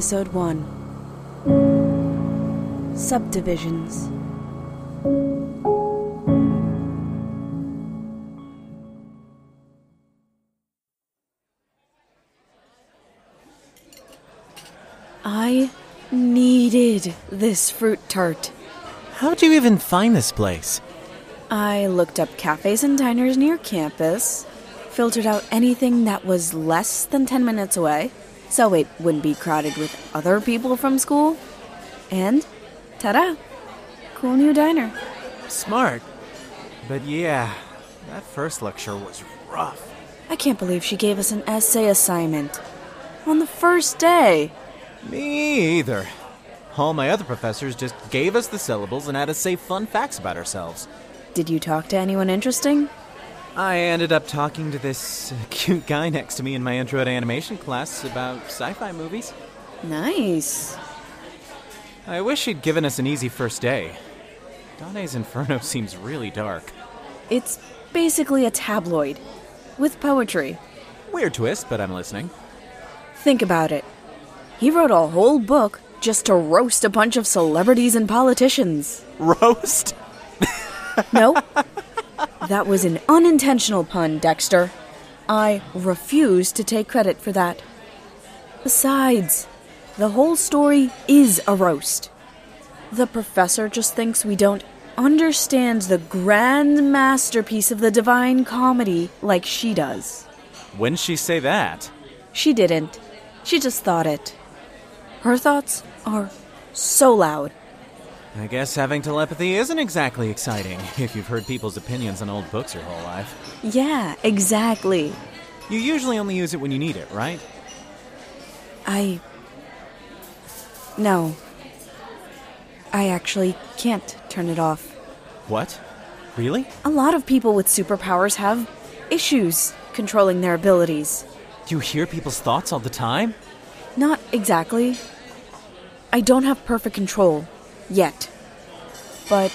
Episode 1 Subdivisions. I needed this fruit tart. How'd you even find this place? I looked up cafes and diners near campus, filtered out anything that was less than 10 minutes away, so it wouldn't be crowded with other people from school. And ta da! Cool new diner. Smart. But yeah, that first lecture was rough. I can't believe she gave us an essay assignment on the first day. Me either. All my other professors just gave us the syllables and had us say fun facts about ourselves. Did you talk to anyone interesting? I ended up talking to this uh, cute guy next to me in my intro to animation class about sci fi movies. Nice. I wish he'd given us an easy first day. Dante's Inferno seems really dark. It's basically a tabloid with poetry. Weird twist, but I'm listening. Think about it. He wrote a whole book just to roast a bunch of celebrities and politicians. Roast? No, that was an unintentional pun, Dexter. I refuse to take credit for that. Besides, the whole story is a roast. The professor just thinks we don't understand the grand masterpiece of the Divine Comedy like she does. When'd she say that? She didn't. She just thought it. Her thoughts are so loud. I guess having telepathy isn't exactly exciting if you've heard people's opinions on old books your whole life. Yeah, exactly. You usually only use it when you need it, right? I. No. I actually can't turn it off. What? Really? A lot of people with superpowers have issues controlling their abilities. Do you hear people's thoughts all the time? Not exactly. I don't have perfect control. Yet. But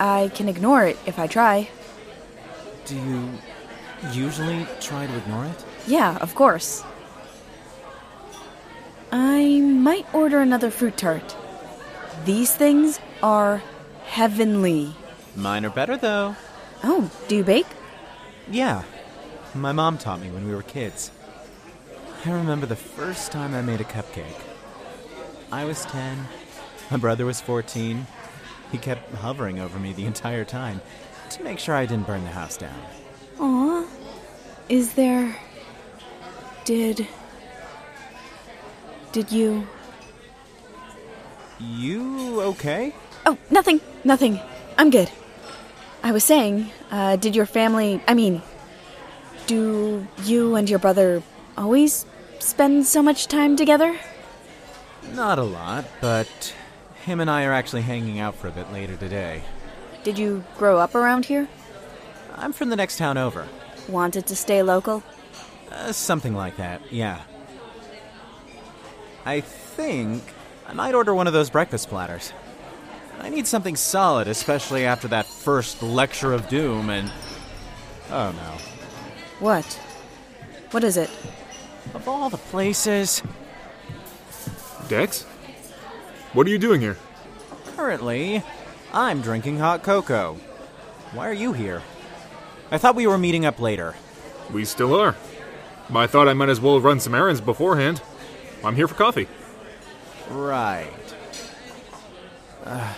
I can ignore it if I try. Do you usually try to ignore it? Yeah, of course. I might order another fruit tart. These things are heavenly. Mine are better, though. Oh, do you bake? Yeah. My mom taught me when we were kids. I remember the first time I made a cupcake. I was 10. My brother was 14. He kept hovering over me the entire time to make sure I didn't burn the house down. Aw. Is there. Did. Did you. You okay? Oh, nothing, nothing. I'm good. I was saying, uh, did your family. I mean, do you and your brother always spend so much time together? Not a lot, but him and I are actually hanging out for a bit later today. Did you grow up around here? I'm from the next town over. Wanted to stay local? Uh, something like that, yeah. I think I might order one of those breakfast platters. I need something solid, especially after that first lecture of doom and. Oh no. What? What is it? Of all the places. Dex? What are you doing here? Currently, I'm drinking hot cocoa. Why are you here? I thought we were meeting up later. We still are. I thought I might as well run some errands beforehand. I'm here for coffee. Right. Uh,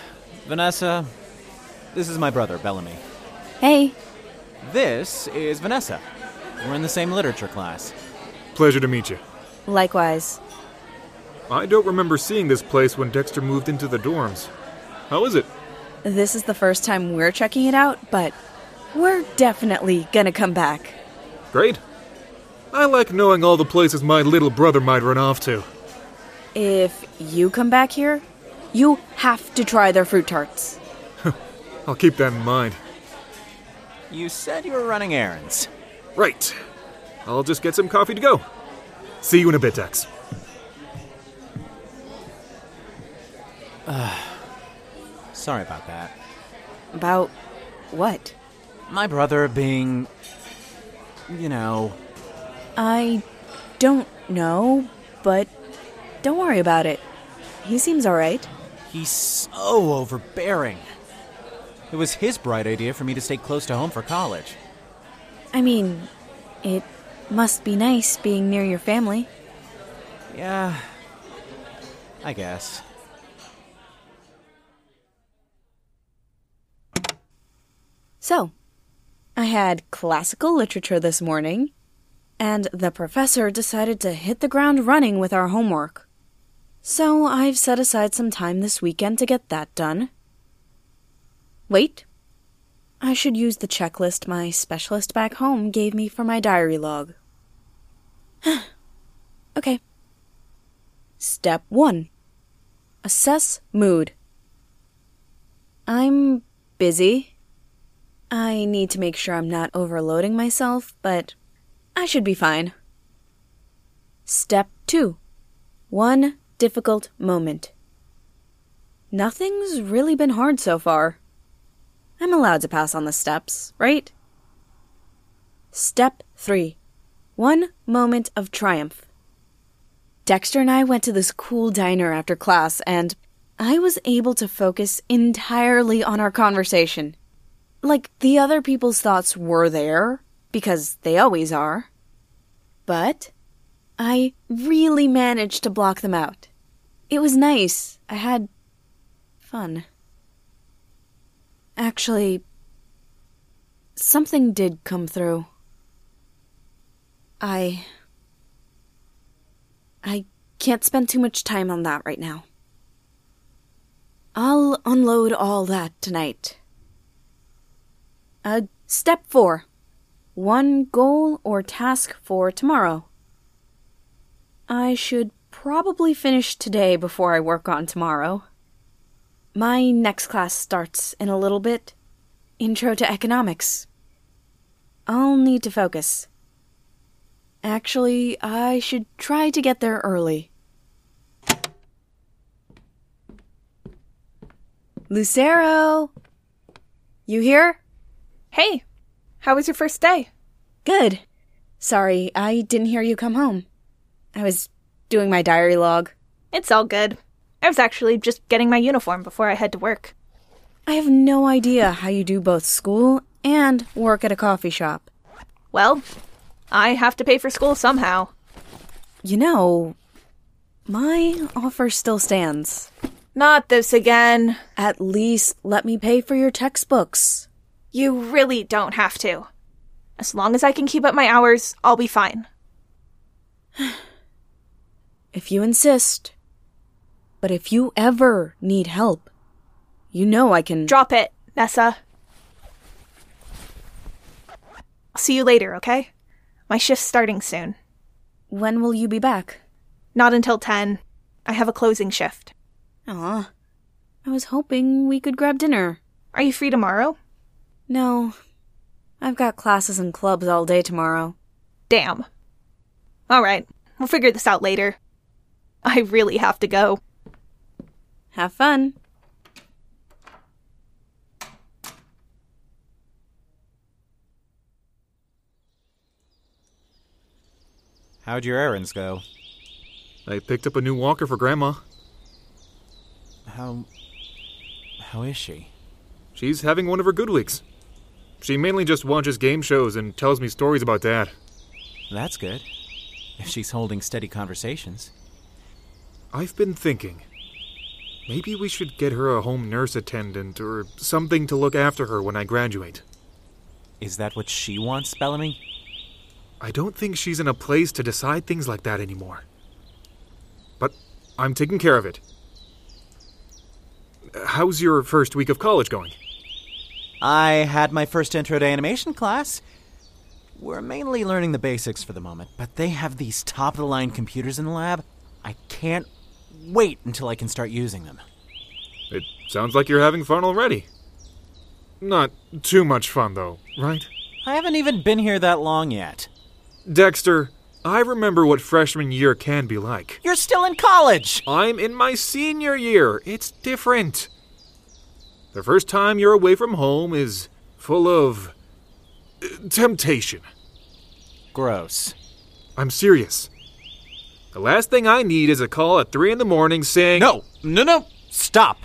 Vanessa, this is my brother, Bellamy. Hey, This is Vanessa. We're in the same literature class. Pleasure to meet you. likewise. I don't remember seeing this place when Dexter moved into the dorms. How is it? This is the first time we're checking it out, but we're definitely gonna come back. Great. I like knowing all the places my little brother might run off to. If you come back here, you have to try their fruit tarts. I'll keep that in mind. You said you were running errands. Right. I'll just get some coffee to go. See you in a bit, Dex. Sorry about that. About what? My brother being. You know. I don't know, but don't worry about it. He seems alright. He's so overbearing. It was his bright idea for me to stay close to home for college. I mean, it must be nice being near your family. Yeah, I guess. So, I had classical literature this morning, and the professor decided to hit the ground running with our homework. So I've set aside some time this weekend to get that done. Wait. I should use the checklist my specialist back home gave me for my diary log. okay. Step 1 Assess mood. I'm busy. I need to make sure I'm not overloading myself, but I should be fine. Step 2 One difficult moment. Nothing's really been hard so far. I'm allowed to pass on the steps, right? Step 3 One moment of triumph. Dexter and I went to this cool diner after class, and I was able to focus entirely on our conversation. Like, the other people's thoughts were there, because they always are. But I really managed to block them out. It was nice. I had fun. Actually, something did come through. I. I can't spend too much time on that right now. I'll unload all that tonight. Uh, step four one goal or task for tomorrow. I should probably finish today before I work on tomorrow. My next class starts in a little bit Intro to Economics. I'll need to focus. Actually, I should try to get there early. Lucero! You here? Hey, how was your first day? Good. Sorry, I didn't hear you come home. I was doing my diary log. It's all good. I was actually just getting my uniform before I head to work. I have no idea how you do both school and work at a coffee shop. Well, I have to pay for school somehow. You know, my offer still stands. Not this again. At least let me pay for your textbooks. You really don't have to. As long as I can keep up my hours, I'll be fine. If you insist. But if you ever need help, you know I can. Drop it, Nessa. I'll see you later, okay? My shift's starting soon. When will you be back? Not until 10. I have a closing shift. Aw. I was hoping we could grab dinner. Are you free tomorrow? No. I've got classes and clubs all day tomorrow. Damn. All right, we'll figure this out later. I really have to go. Have fun. How'd your errands go? I picked up a new walker for Grandma. How. How is she? She's having one of her good weeks. She mainly just watches game shows and tells me stories about Dad. That's good. If she's holding steady conversations. I've been thinking. Maybe we should get her a home nurse attendant or something to look after her when I graduate. Is that what she wants, Bellamy? I don't think she's in a place to decide things like that anymore. But I'm taking care of it. How's your first week of college going? I had my first intro to animation class. We're mainly learning the basics for the moment, but they have these top of the line computers in the lab. I can't wait until I can start using them. It sounds like you're having fun already. Not too much fun, though, right? I haven't even been here that long yet. Dexter, I remember what freshman year can be like. You're still in college! I'm in my senior year. It's different. The first time you're away from home is full of uh, temptation. Gross. I'm serious. The last thing I need is a call at 3 in the morning saying. No, no, no, stop.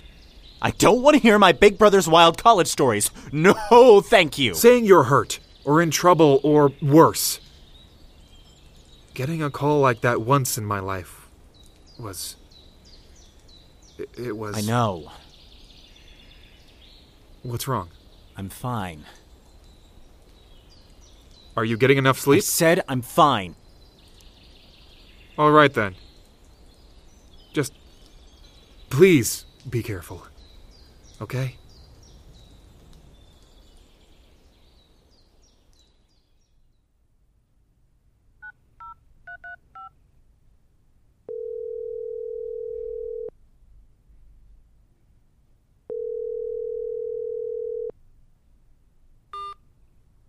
I don't want to hear my big brother's wild college stories. No, thank you. Saying you're hurt, or in trouble, or worse. Getting a call like that once in my life was. It, it was. I know. What's wrong? I'm fine. Are you getting enough sleep? I said I'm fine. All right then. Just. Please be careful. Okay?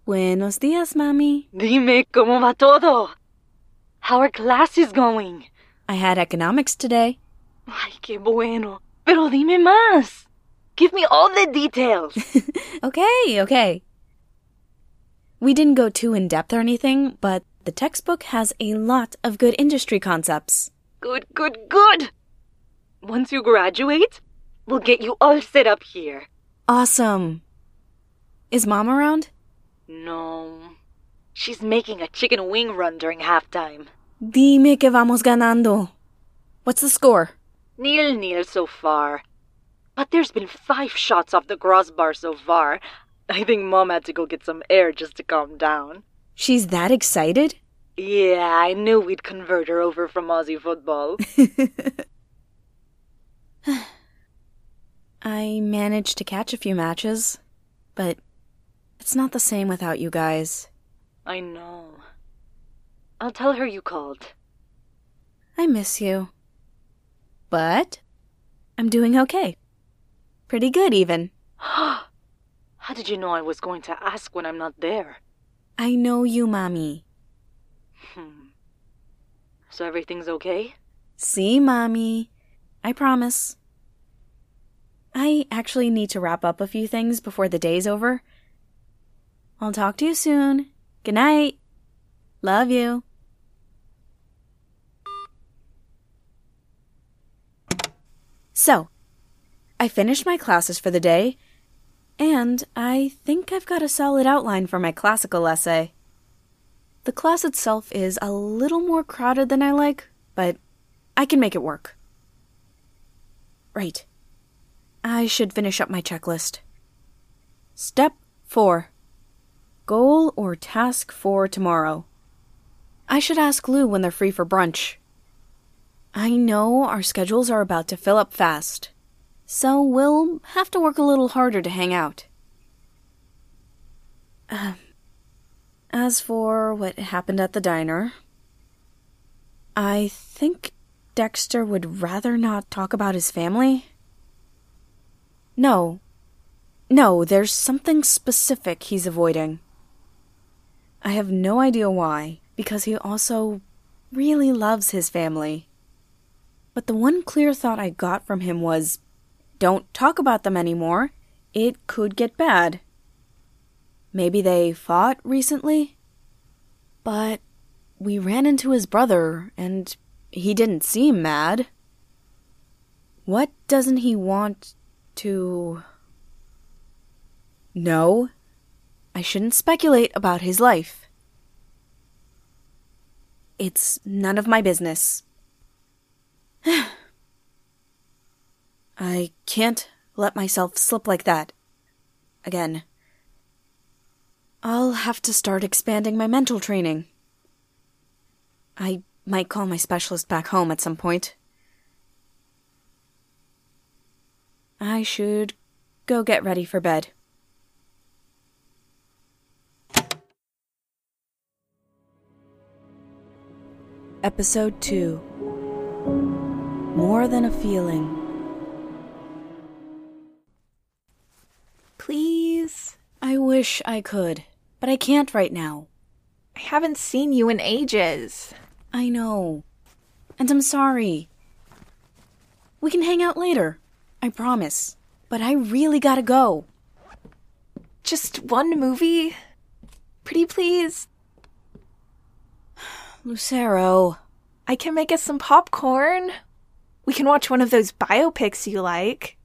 Buenos dias, mami. Dime cómo va todo. How are classes going? I had economics today. Ay, qué bueno. Pero dime más. Give me all the details. Okay, okay. We didn't go too in depth or anything, but the textbook has a lot of good industry concepts. good, good, good. Once you graduate, we'll get you all set up here. Awesome. Is mom around? No. She's making a chicken wing run during halftime. Dime que vamos ganando. What's the score? Nil nil so far. But there's been five shots off the crossbar so far. I think mom had to go get some air just to calm down. She's that excited? Yeah, I knew we'd convert her over from Aussie football. I managed to catch a few matches, but it's not the same without you guys. I know. I'll tell her you called. I miss you. But I'm doing okay. Pretty good, even. How did you know I was going to ask when I'm not there? I know you, Mommy. Hmm. So everything's okay? See, Mommy. I promise. I actually need to wrap up a few things before the day's over. I'll talk to you soon. Good night. Love you. So, I finished my classes for the day, and I think I've got a solid outline for my classical essay. The class itself is a little more crowded than I like, but I can make it work. Right. I should finish up my checklist. Step 4 Goal or task for tomorrow. I should ask Lou when they're free for brunch. I know our schedules are about to fill up fast, so we'll have to work a little harder to hang out. Uh, as for what happened at the diner, I think Dexter would rather not talk about his family. No. No, there's something specific he's avoiding. I have no idea why, because he also really loves his family. But the one clear thought I got from him was don't talk about them anymore. It could get bad. Maybe they fought recently? But we ran into his brother, and he didn't seem mad. What doesn't he want to. No, I shouldn't speculate about his life. It's none of my business. I can't let myself slip like that. Again. I'll have to start expanding my mental training. I might call my specialist back home at some point. I should go get ready for bed. Episode 2 More Than a Feeling. Please? I wish I could, but I can't right now. I haven't seen you in ages. I know. And I'm sorry. We can hang out later. I promise. But I really gotta go. Just one movie? Pretty please? Lucero. I can make us some popcorn. We can watch one of those biopics you like.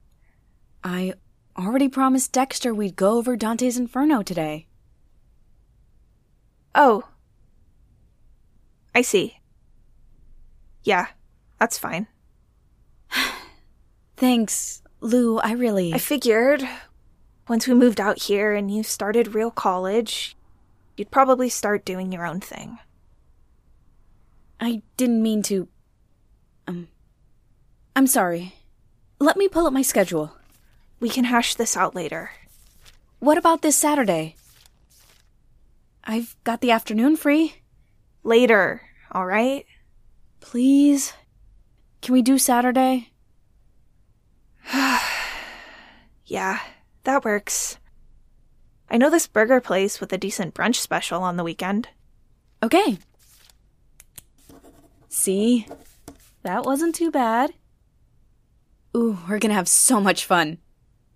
I already promised Dexter we'd go over Dante's Inferno today. Oh. I see. Yeah, that's fine. Thanks, Lou. I really. I figured once we moved out here and you started real college, you'd probably start doing your own thing. I didn't mean to. Um. I'm sorry. Let me pull up my schedule. We can hash this out later. What about this Saturday? I've got the afternoon free. Later, alright? Please? Can we do Saturday? Yeah, that works. I know this burger place with a decent brunch special on the weekend. Okay. See? That wasn't too bad. Ooh, we're gonna have so much fun.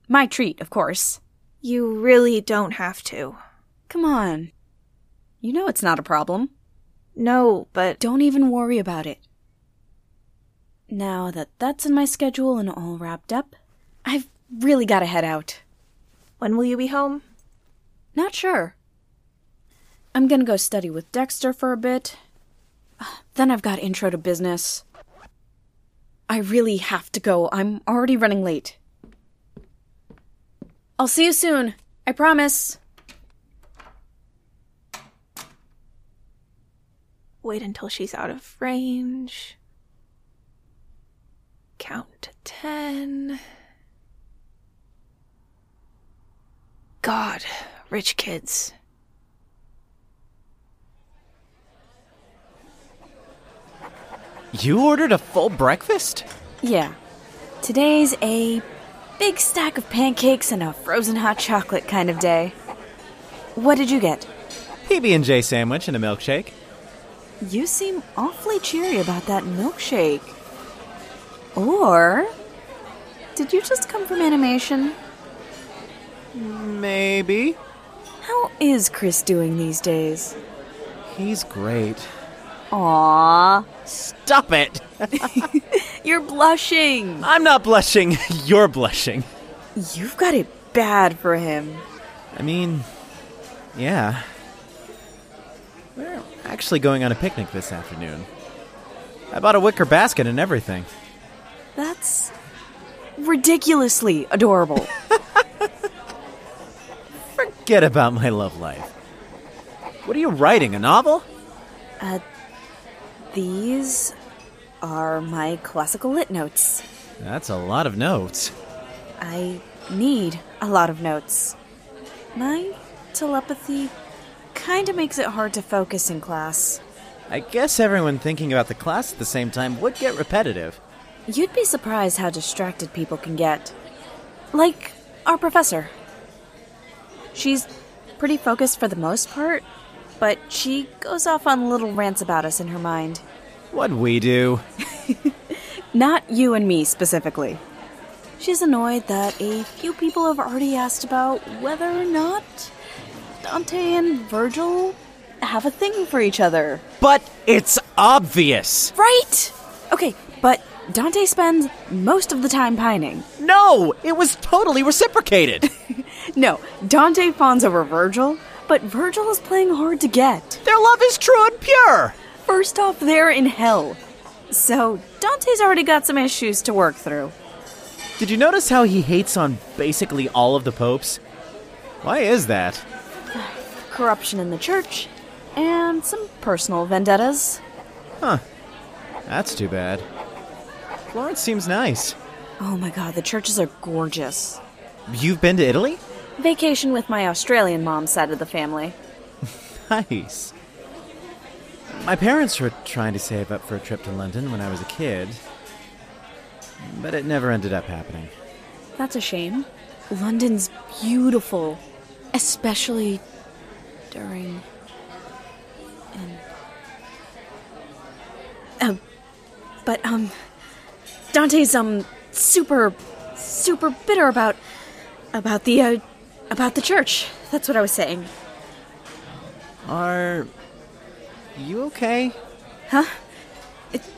My treat, of course. You really don't have to. Come on. You know it's not a problem. No, but Don't even worry about it. Now that that's in my schedule and all wrapped up, I've really gotta head out. when will you be home? Not sure. I'm gonna go study with Dexter for a bit. Then I've got intro to business. I really have to go. I'm already running late. I'll see you soon. I promise. Wait until she's out of range. Count to ten. God, rich kids. You ordered a full breakfast? Yeah. Today's a big stack of pancakes and a frozen hot chocolate kind of day. What did you get? PB&J sandwich and a milkshake. You seem awfully cheery about that milkshake. Or did you just come from animation? Maybe. How is Chris doing these days? He's great. Aww. Stop it! You're blushing. I'm not blushing. You're blushing. You've got it bad for him. I mean, yeah. We're actually going on a picnic this afternoon. I bought a wicker basket and everything. That's ridiculously adorable. Forget about my love life. What are you writing, a novel? uh, these are my classical lit notes. That's a lot of notes. I need a lot of notes. My telepathy kind of makes it hard to focus in class. I guess everyone thinking about the class at the same time would get repetitive. You'd be surprised how distracted people can get. Like our professor. She's pretty focused for the most part, but she goes off on little rants about us in her mind. What'd we do? Not you and me specifically. She's annoyed that a few people have already asked about whether or not Dante and Virgil have a thing for each other. But it's obvious! Right! Okay, but Dante spends most of the time pining. No! It was totally reciprocated! No, Dante fawns over Virgil, but Virgil is playing hard to get. Their love is true and pure! First off, they're in hell. So, Dante's already got some issues to work through. Did you notice how he hates on basically all of the popes? Why is that? Corruption in the church, and some personal vendettas. Huh. That's too bad. Florence seems nice. Oh my god, the churches are gorgeous. You've been to Italy? Vacation with my Australian mom side of the family. Nice. My parents were trying to save up for a trip to London when I was a kid, but it never ended up happening. That's a shame. London's beautiful, especially during. And. Um, but, um. Dante's, um, super, super bitter about. about the, uh. About the church. That's what I was saying. Are you okay? Huh?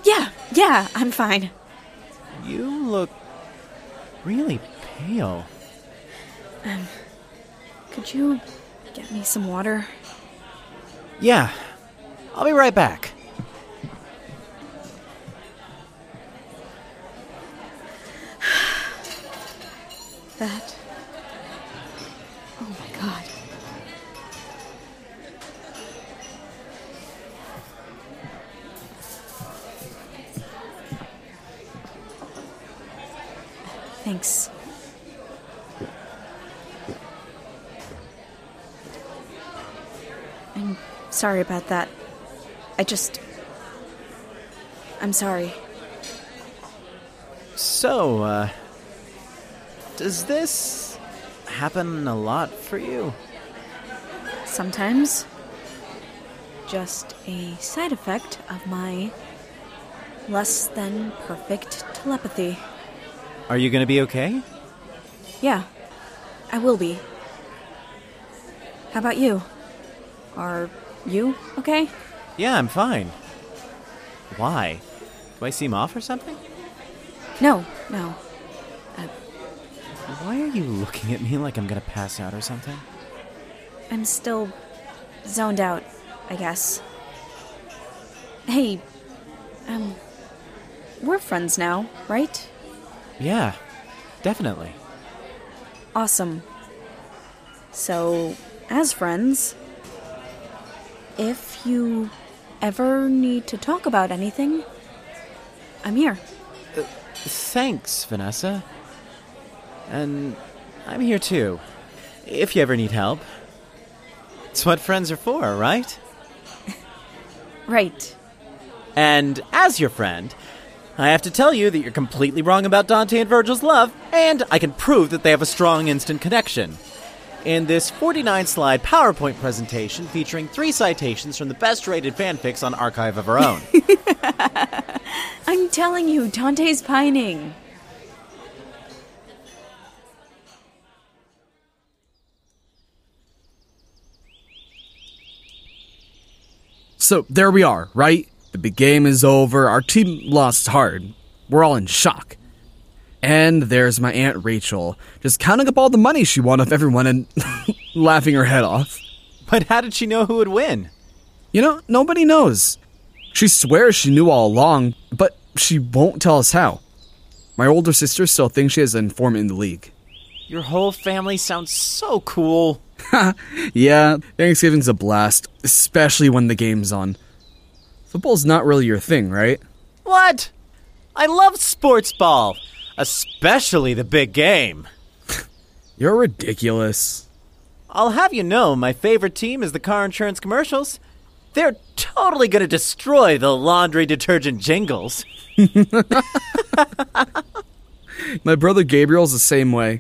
Yeah, yeah, I'm fine. You look really pale. Um, could you get me some water? Yeah, I'll be right back. That. Thanks. I'm sorry about that. I just. I'm sorry. So, uh, does this happen a lot for you? Sometimes. Just a side effect of my less than perfect telepathy. Are you gonna be okay? Yeah, I will be. How about you? Are you okay? Yeah, I'm fine. Why? Do I seem off or something? No, no. Why are you looking at me like I'm gonna pass out or something? I'm still zoned out, I guess. Hey, um, we're friends now, right? Yeah, definitely. Awesome. So, as friends, if you ever need to talk about anything, I'm here. Uh, thanks, Vanessa. And I'm here too. If you ever need help. It's what friends are for, right? Right. And as your friend, I have to tell you that you're completely wrong about Dante and Virgil's love, and I can prove that they have a strong instant connection. In this 49 slide PowerPoint presentation featuring three citations from the best rated fanfics on Archive of Our Own. I'm telling you, Dante's pining. So there we are, right? The big game is over. Our team lost hard. We're all in shock. And there's my Aunt Rachel, just counting up all the money she won off everyone and laughing her head off. but how did she know who would win? You know, nobody knows. She swears she knew all along, but she won't tell us how. My older sister still thinks she has an informant in the league. Your whole family sounds so cool. Yeah, Thanksgiving's a blast, especially when the game's on. Football's not really your thing, right? What? I love sports ball, especially the big game. You're ridiculous. I'll have you know, my favorite team is the car insurance commercials. They're totally gonna destroy the laundry detergent jingles. My brother Gabriel's the same way.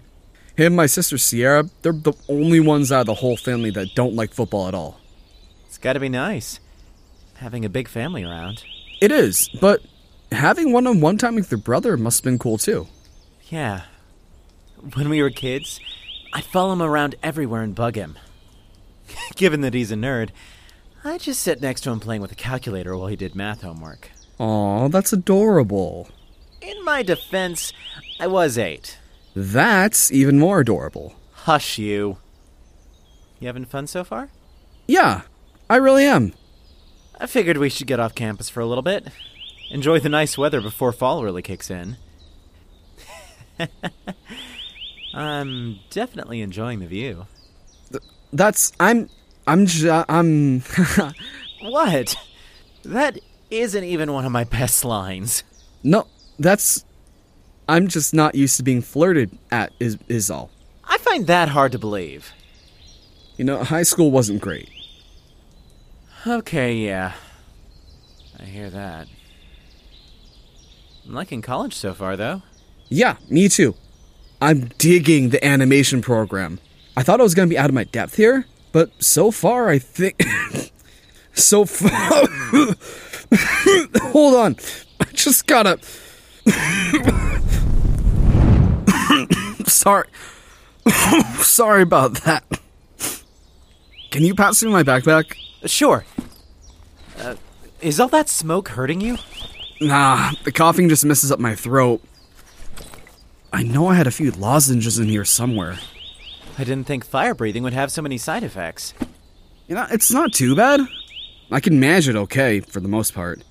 Him and my sister Sierra, they're the only ones out of the whole family that don't like football at all. It's gotta be nice. Having a big family around. It is, but having one on one time with your brother must have been cool too. Yeah. When we were kids, I'd follow him around everywhere and bug him. Given that he's a nerd, I'd just sit next to him playing with a calculator while he did math homework. Aw, that's adorable. In my defense, I was eight. That's even more adorable. Hush you. You having fun so far? Yeah, I really am. I figured we should get off campus for a little bit. Enjoy the nice weather before fall really kicks in. I'm definitely enjoying the view. That's I'm I'm ju- I'm What? That isn't even one of my best lines. no, that's I'm just not used to being flirted at is is all. I find that hard to believe. You know, high school wasn't great. Okay, yeah. I hear that. I'm liking college so far, though. Yeah, me too. I'm digging the animation program. I thought I was going to be out of my depth here, but so far I think. so far. Hold on. I just gotta. Sorry. Sorry about that. Can you pass me my backpack? Sure. Uh, is all that smoke hurting you? Nah, the coughing just messes up my throat. I know I had a few lozenges in here somewhere. I didn't think fire breathing would have so many side effects. You know, it's not too bad. I can manage it okay, for the most part.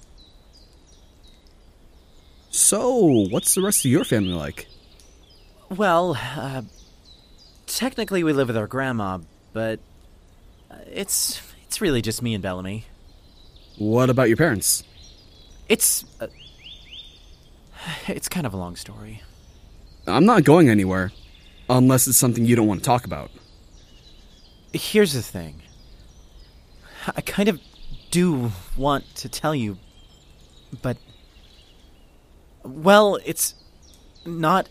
So, what's the rest of your family like? Well, uh, technically we live with our grandma, but uh, it's it's really just me and Bellamy. What about your parents? It's uh, it's kind of a long story. I'm not going anywhere, unless it's something you don't want to talk about. Here's the thing. I kind of do want to tell you, but well, it's not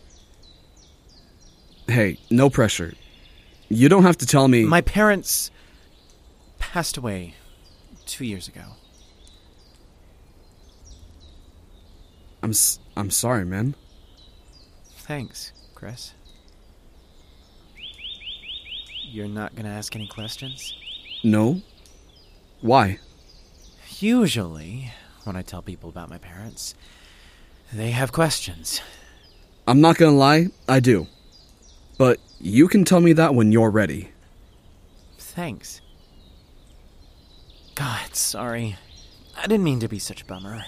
Hey, no pressure. You don't have to tell me. my parents passed away 2 years ago. I'm s- I'm sorry, man. Thanks, Chris. You're not going to ask any questions? No. Why? Usually, when I tell people about my parents, they have questions. I'm not gonna lie, I do. But you can tell me that when you're ready. Thanks. God, sorry. I didn't mean to be such a bummer.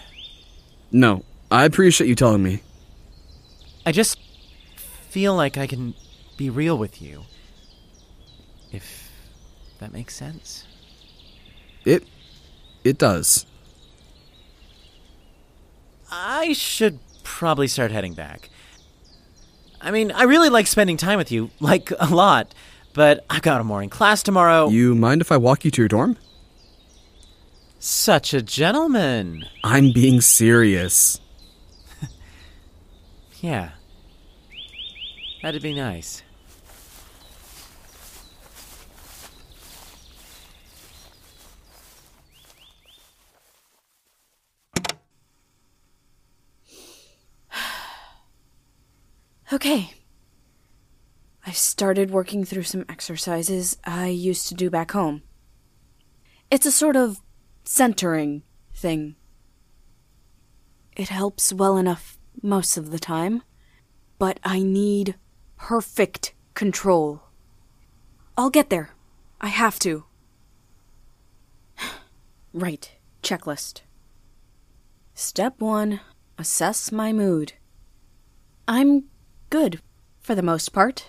No, I appreciate you telling me. I just feel like I can be real with you. If that makes sense. It it does. I should probably start heading back. I mean, I really like spending time with you, like a lot, but I've got a morning class tomorrow. You mind if I walk you to your dorm? Such a gentleman. I'm being serious. Yeah. That'd be nice. Okay. I've started working through some exercises I used to do back home. It's a sort of centering thing. It helps well enough most of the time, but I need perfect control. I'll get there. I have to. right, checklist. Step one assess my mood. I'm good, for the most part.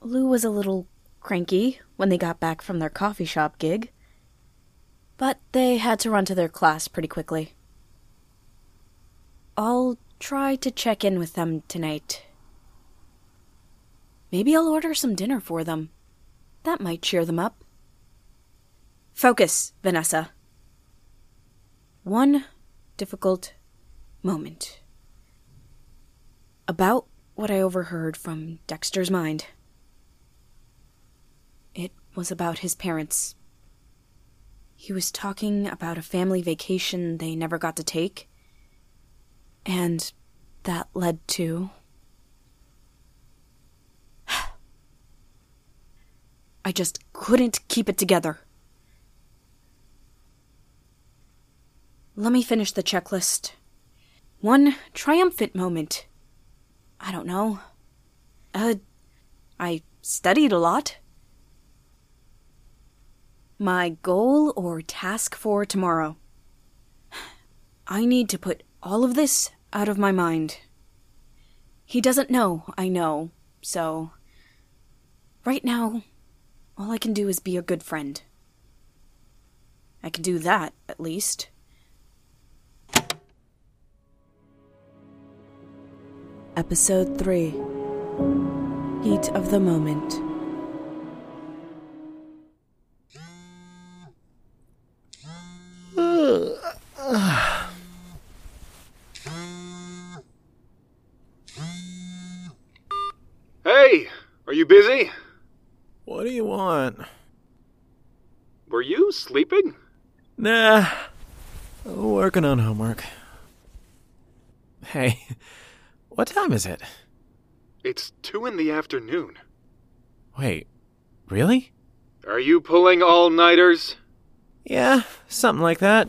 Lou was a little cranky when they got back from their coffee shop gig, but they had to run to their class pretty quickly. I'll try to check in with them tonight. Maybe I'll order some dinner for them. That might cheer them up. Focus, Vanessa. One difficult moment about what I overheard from Dexter's mind. It was about his parents. He was talking about a family vacation they never got to take, and that led to. I just couldn't keep it together. Let me finish the checklist. One triumphant moment. I don't know. Uh, I studied a lot. My goal or task for tomorrow. I need to put all of this out of my mind. He doesn't know, I know, so. Right now, all I can do is be a good friend. I can do that, at least. Episode 3 Heat of the Moment. Hey, are you busy? What do you want? Were you sleeping? Nah. Working on homework. Hey, what time is it? It's two in the afternoon. Wait, really? Are you pulling all nighters? Yeah, something like that.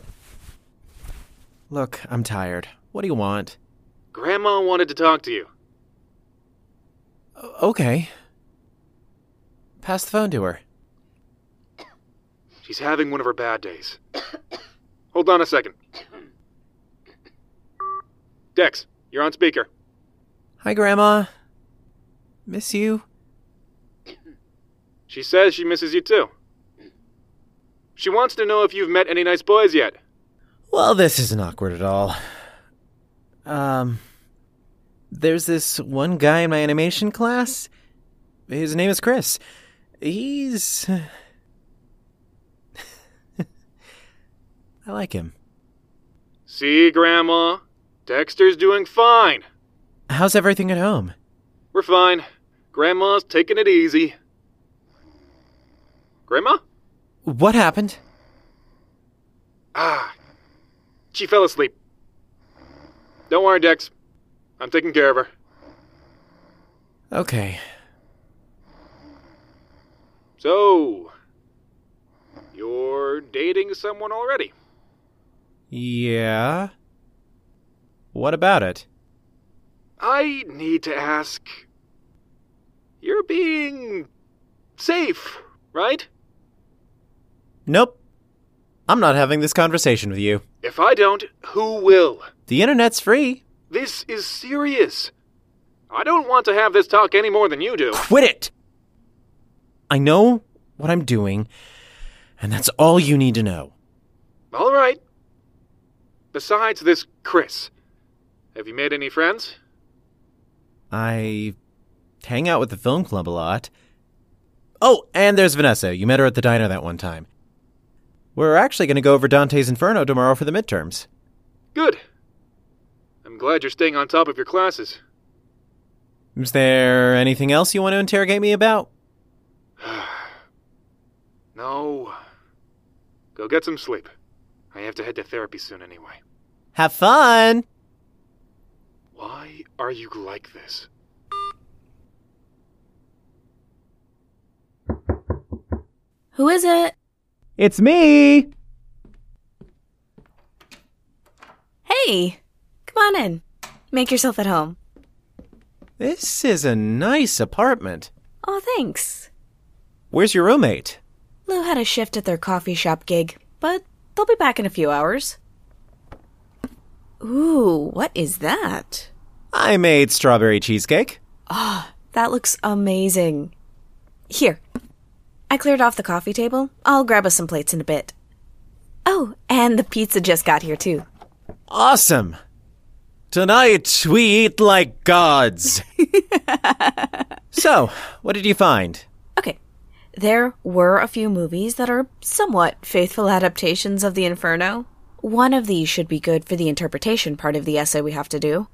Look, I'm tired. What do you want? Grandma wanted to talk to you. O- okay. Pass the phone to her. She's having one of her bad days. Hold on a second. Dex, you're on speaker. Hi, Grandma. Miss you? She says she misses you too. She wants to know if you've met any nice boys yet. Well, this isn't awkward at all. Um, there's this one guy in my animation class. His name is Chris. He's. I like him. See, Grandma? Dexter's doing fine. How's everything at home? We're fine. Grandma's taking it easy. Grandma? What happened? Ah. She fell asleep. Don't worry, Dex. I'm taking care of her. Okay. So. You're dating someone already? Yeah. What about it? I need to ask. You're being. safe, right? Nope. I'm not having this conversation with you. If I don't, who will? The internet's free. This is serious. I don't want to have this talk any more than you do. Quit it! I know what I'm doing, and that's all you need to know. All right. Besides this Chris, have you made any friends? I hang out with the film club a lot. Oh, and there's Vanessa. You met her at the diner that one time. We're actually going to go over Dante's Inferno tomorrow for the midterms. Good. I'm glad you're staying on top of your classes. Is there anything else you want to interrogate me about? No. Go get some sleep. I have to head to therapy soon anyway. Have fun! Why are you like this? Who is it? It's me! Hey, come on in. Make yourself at home. This is a nice apartment. Oh, thanks. Where's your roommate? Lou had a shift at their coffee shop gig, but they'll be back in a few hours. Ooh, what is that? I made strawberry cheesecake. Ah, that looks amazing. Here, I cleared off the coffee table. I'll grab us some plates in a bit. Oh, and the pizza just got here, too. Awesome! Tonight we eat like gods. so, what did you find? There were a few movies that are somewhat faithful adaptations of the Inferno. One of these should be good for the interpretation part of the essay we have to do.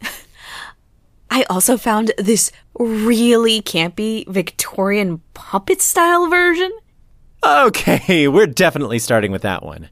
I also found this really campy Victorian puppet style version. Okay, we're definitely starting with that one.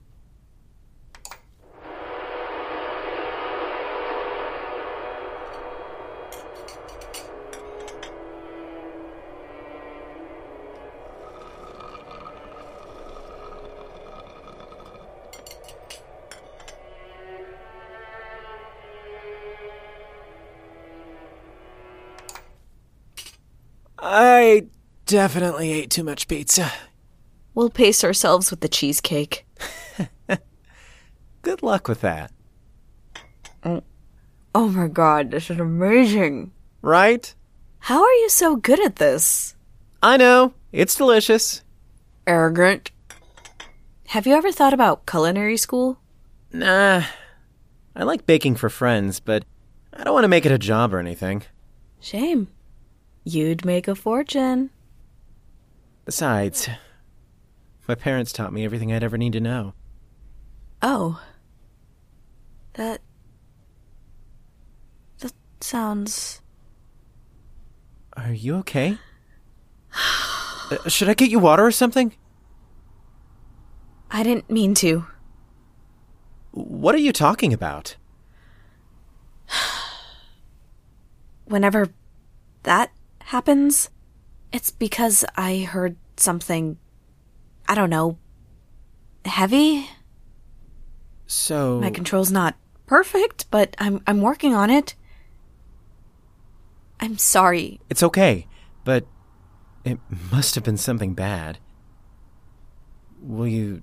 I definitely ate too much pizza. We'll pace ourselves with the cheesecake. Good luck with that. Oh, oh my god, this is amazing. Right? How are you so good at this? I know. It's delicious. Arrogant. Have you ever thought about culinary school? Nah. I like baking for friends, but I don't want to make it a job or anything. Shame. You'd make a fortune. Besides, my parents taught me everything I'd ever need to know. Oh. That. That sounds. Are you okay? Uh, should I get you water or something? I didn't mean to. What are you talking about? Whenever that happens, it's because I heard something. I don't know. heavy? So. My control's not perfect, but I'm I'm working on it. I'm sorry. It's okay, but it must have been something bad. Will you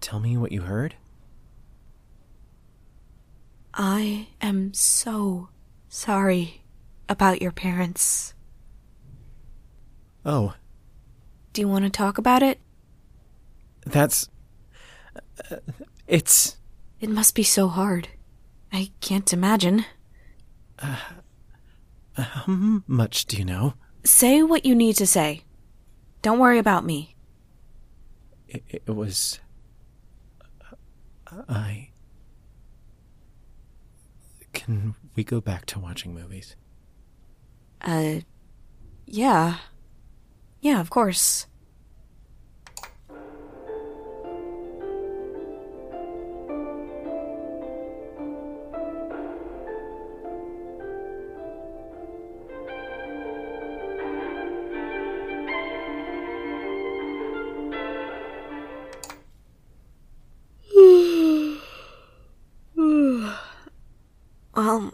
tell me what you heard? I am so sorry about your parents. Oh, Do you want to talk about it? that's. uh, it's. It must be so hard. I can't imagine. How much do you know? Say what you need to say. Don't worry about me. It, it was. I. Can we go back to watching movies? Uh, yeah. Yeah, of course. Well, um,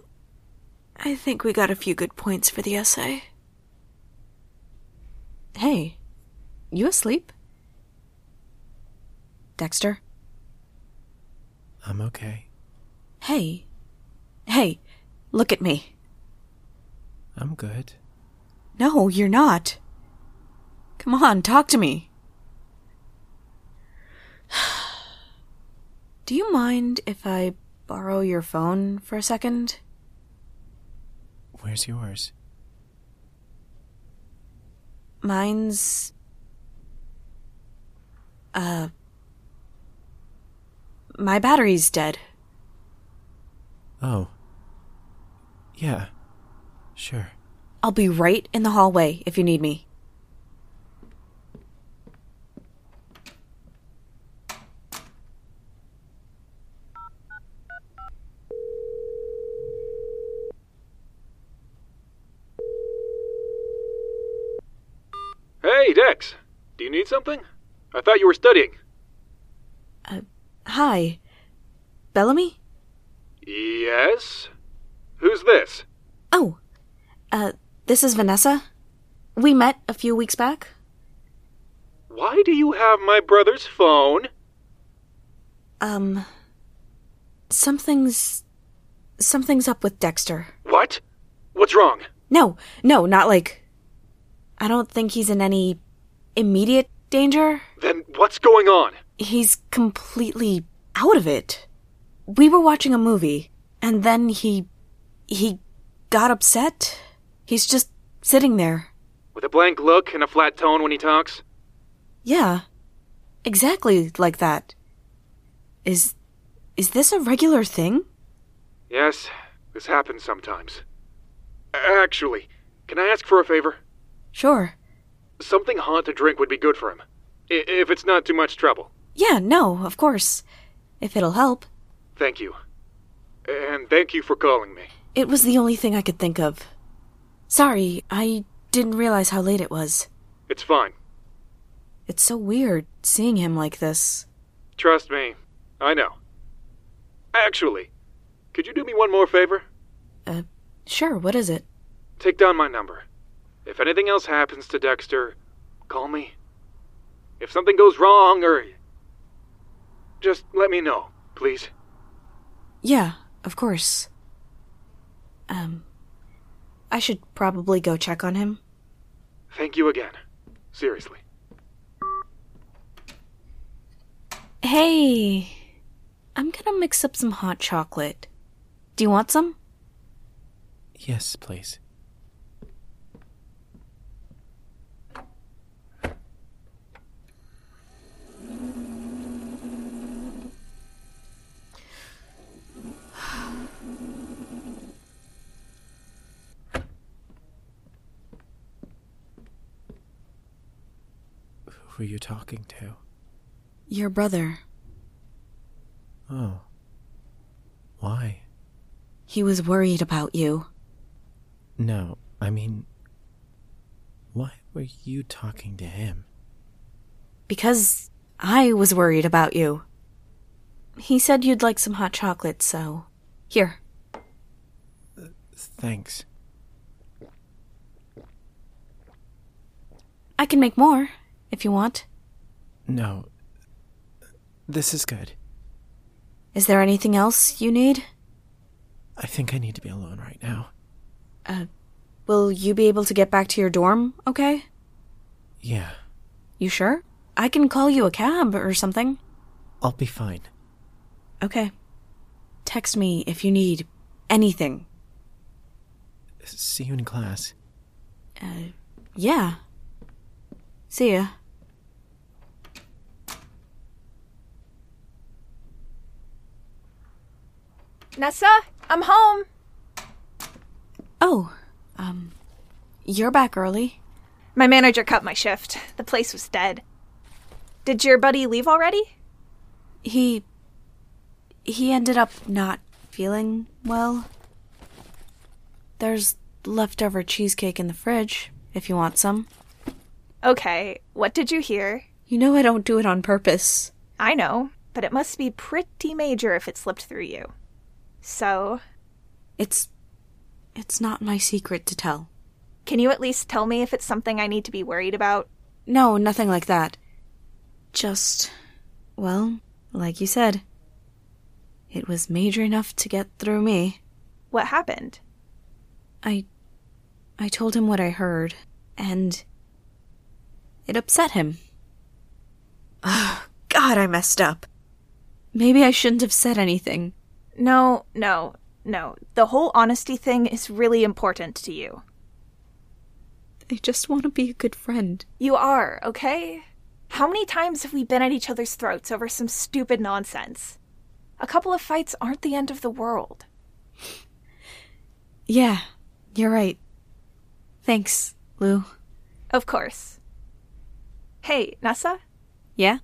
I think we got a few good points for the essay. Hey, you asleep? Dexter? I'm okay. Hey. Hey, look at me. I'm good. No, you're not. Come on, talk to me. Do you mind if I borrow your phone for a second? Where's yours? Mine's. Uh. My battery's dead. Oh. Yeah. Sure. I'll be right in the hallway if you need me. Dex. Do you need something? I thought you were studying. Hi. Bellamy? Yes? Who's this? Oh. Uh, this is Vanessa. We met a few weeks back. Why do you have my brother's phone? Um. Something's. Something's up with Dexter. What? What's wrong? No, no, not like. I don't think he's in any immediate danger. Then what's going on? He's completely out of it. We were watching a movie, and then he. he got upset. He's just sitting there. With a blank look and a flat tone when he talks? Yeah, exactly like that. Is. is this a regular thing? Yes, this happens sometimes. Actually, can I ask for a favor? Sure. Something hot to drink would be good for him. I- if it's not too much trouble. Yeah, no, of course. If it'll help. Thank you. And thank you for calling me. It was the only thing I could think of. Sorry, I didn't realize how late it was. It's fine. It's so weird seeing him like this. Trust me, I know. Actually, could you do me one more favor? Uh, sure, what is it? Take down my number. If anything else happens to Dexter, call me. If something goes wrong or. Just let me know, please. Yeah, of course. Um, I should probably go check on him. Thank you again. Seriously. Hey, I'm gonna mix up some hot chocolate. Do you want some? Yes, please. Were you talking to? Your brother. Oh. Why? He was worried about you. No, I mean, why were you talking to him? Because I was worried about you. He said you'd like some hot chocolate, so. Here. Thanks. I can make more, if you want. No. This is good. Is there anything else you need? I think I need to be alone right now. Uh, will you be able to get back to your dorm, okay? Yeah, You sure? I can call you a cab or something. I'll be fine. Okay. Text me if you need anything. See you in class. Uh, yeah. See ya. Nessa, I'm home. Oh, um, you're back early. My manager cut my shift. The place was dead. Did your buddy leave already? He. He ended up not feeling well. There's leftover cheesecake in the fridge, if you want some. Okay, what did you hear? You know I don't do it on purpose. I know, but it must be pretty major if it slipped through you. So, It's. It's not my secret to tell. can you at least tell me if it's something I need to be worried about? No, nothing like that. Just. Well, like you said. It was major enough to get through me. What happened? I. I told him what I heard, and. It upset him. Ugh, God, I messed up. Maybe I shouldn't have said anything. No, no, no. The whole honesty thing is really important to you. I just want to be a good friend. You are, okay? How many times have we been at each other's throats over some stupid nonsense? A couple of fights aren't the end of the world. Yeah, you're right. Thanks, Lou. Of course. Hey, Nessa, Yeah?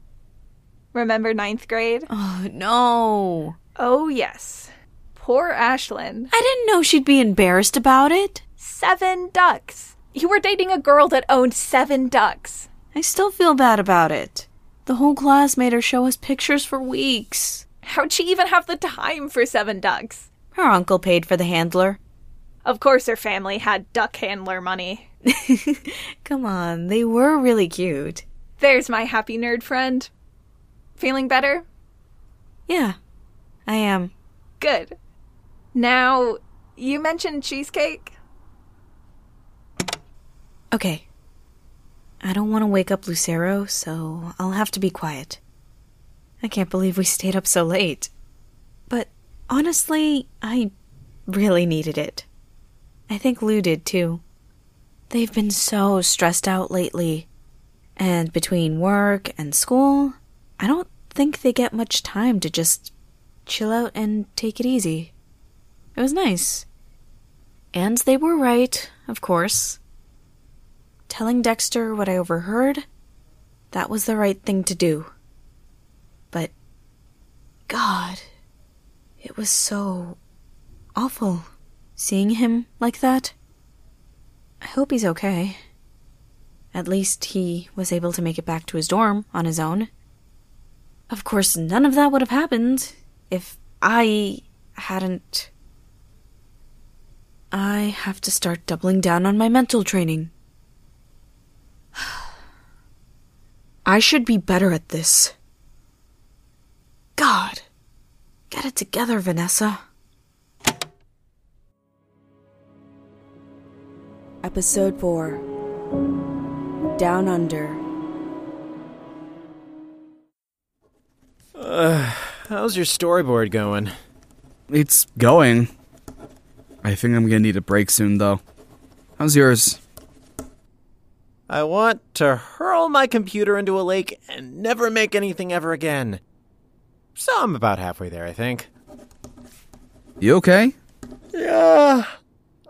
remember ninth grade? Oh, no. Oh, yes. Poor Ashlyn. I didn't know she'd be embarrassed about it. Seven ducks. You were dating a girl that owned seven ducks. I still feel bad about it. The whole class made her show us pictures for weeks. How'd she even have the time for seven ducks? Her uncle paid for the handler. Of course, her family had duck handler money. Come on, they were really cute. There's my happy nerd friend. Feeling better? Yeah, I am. Good. Now, you mentioned cheesecake. Okay. I don't want to wake up Lucero, so I'll have to be quiet. I can't believe we stayed up so late. But honestly, I really needed it. I think Lou did too. They've been so stressed out lately. And between work and school, I don't think they get much time to just chill out and take it easy. It was nice. And they were right, of course. Telling Dexter what I overheard, that was the right thing to do. But, God, it was so awful seeing him like that. I hope he's okay. At least he was able to make it back to his dorm on his own. Of course, none of that would have happened if I hadn't. I have to start doubling down on my mental training. I should be better at this. God. Get it together, Vanessa. Episode 4 Down Under. How's your storyboard going? It's going. I think I'm gonna need a break soon, though. How's yours? I want to hurl my computer into a lake and never make anything ever again. So I'm about halfway there, I think. You okay? Yeah.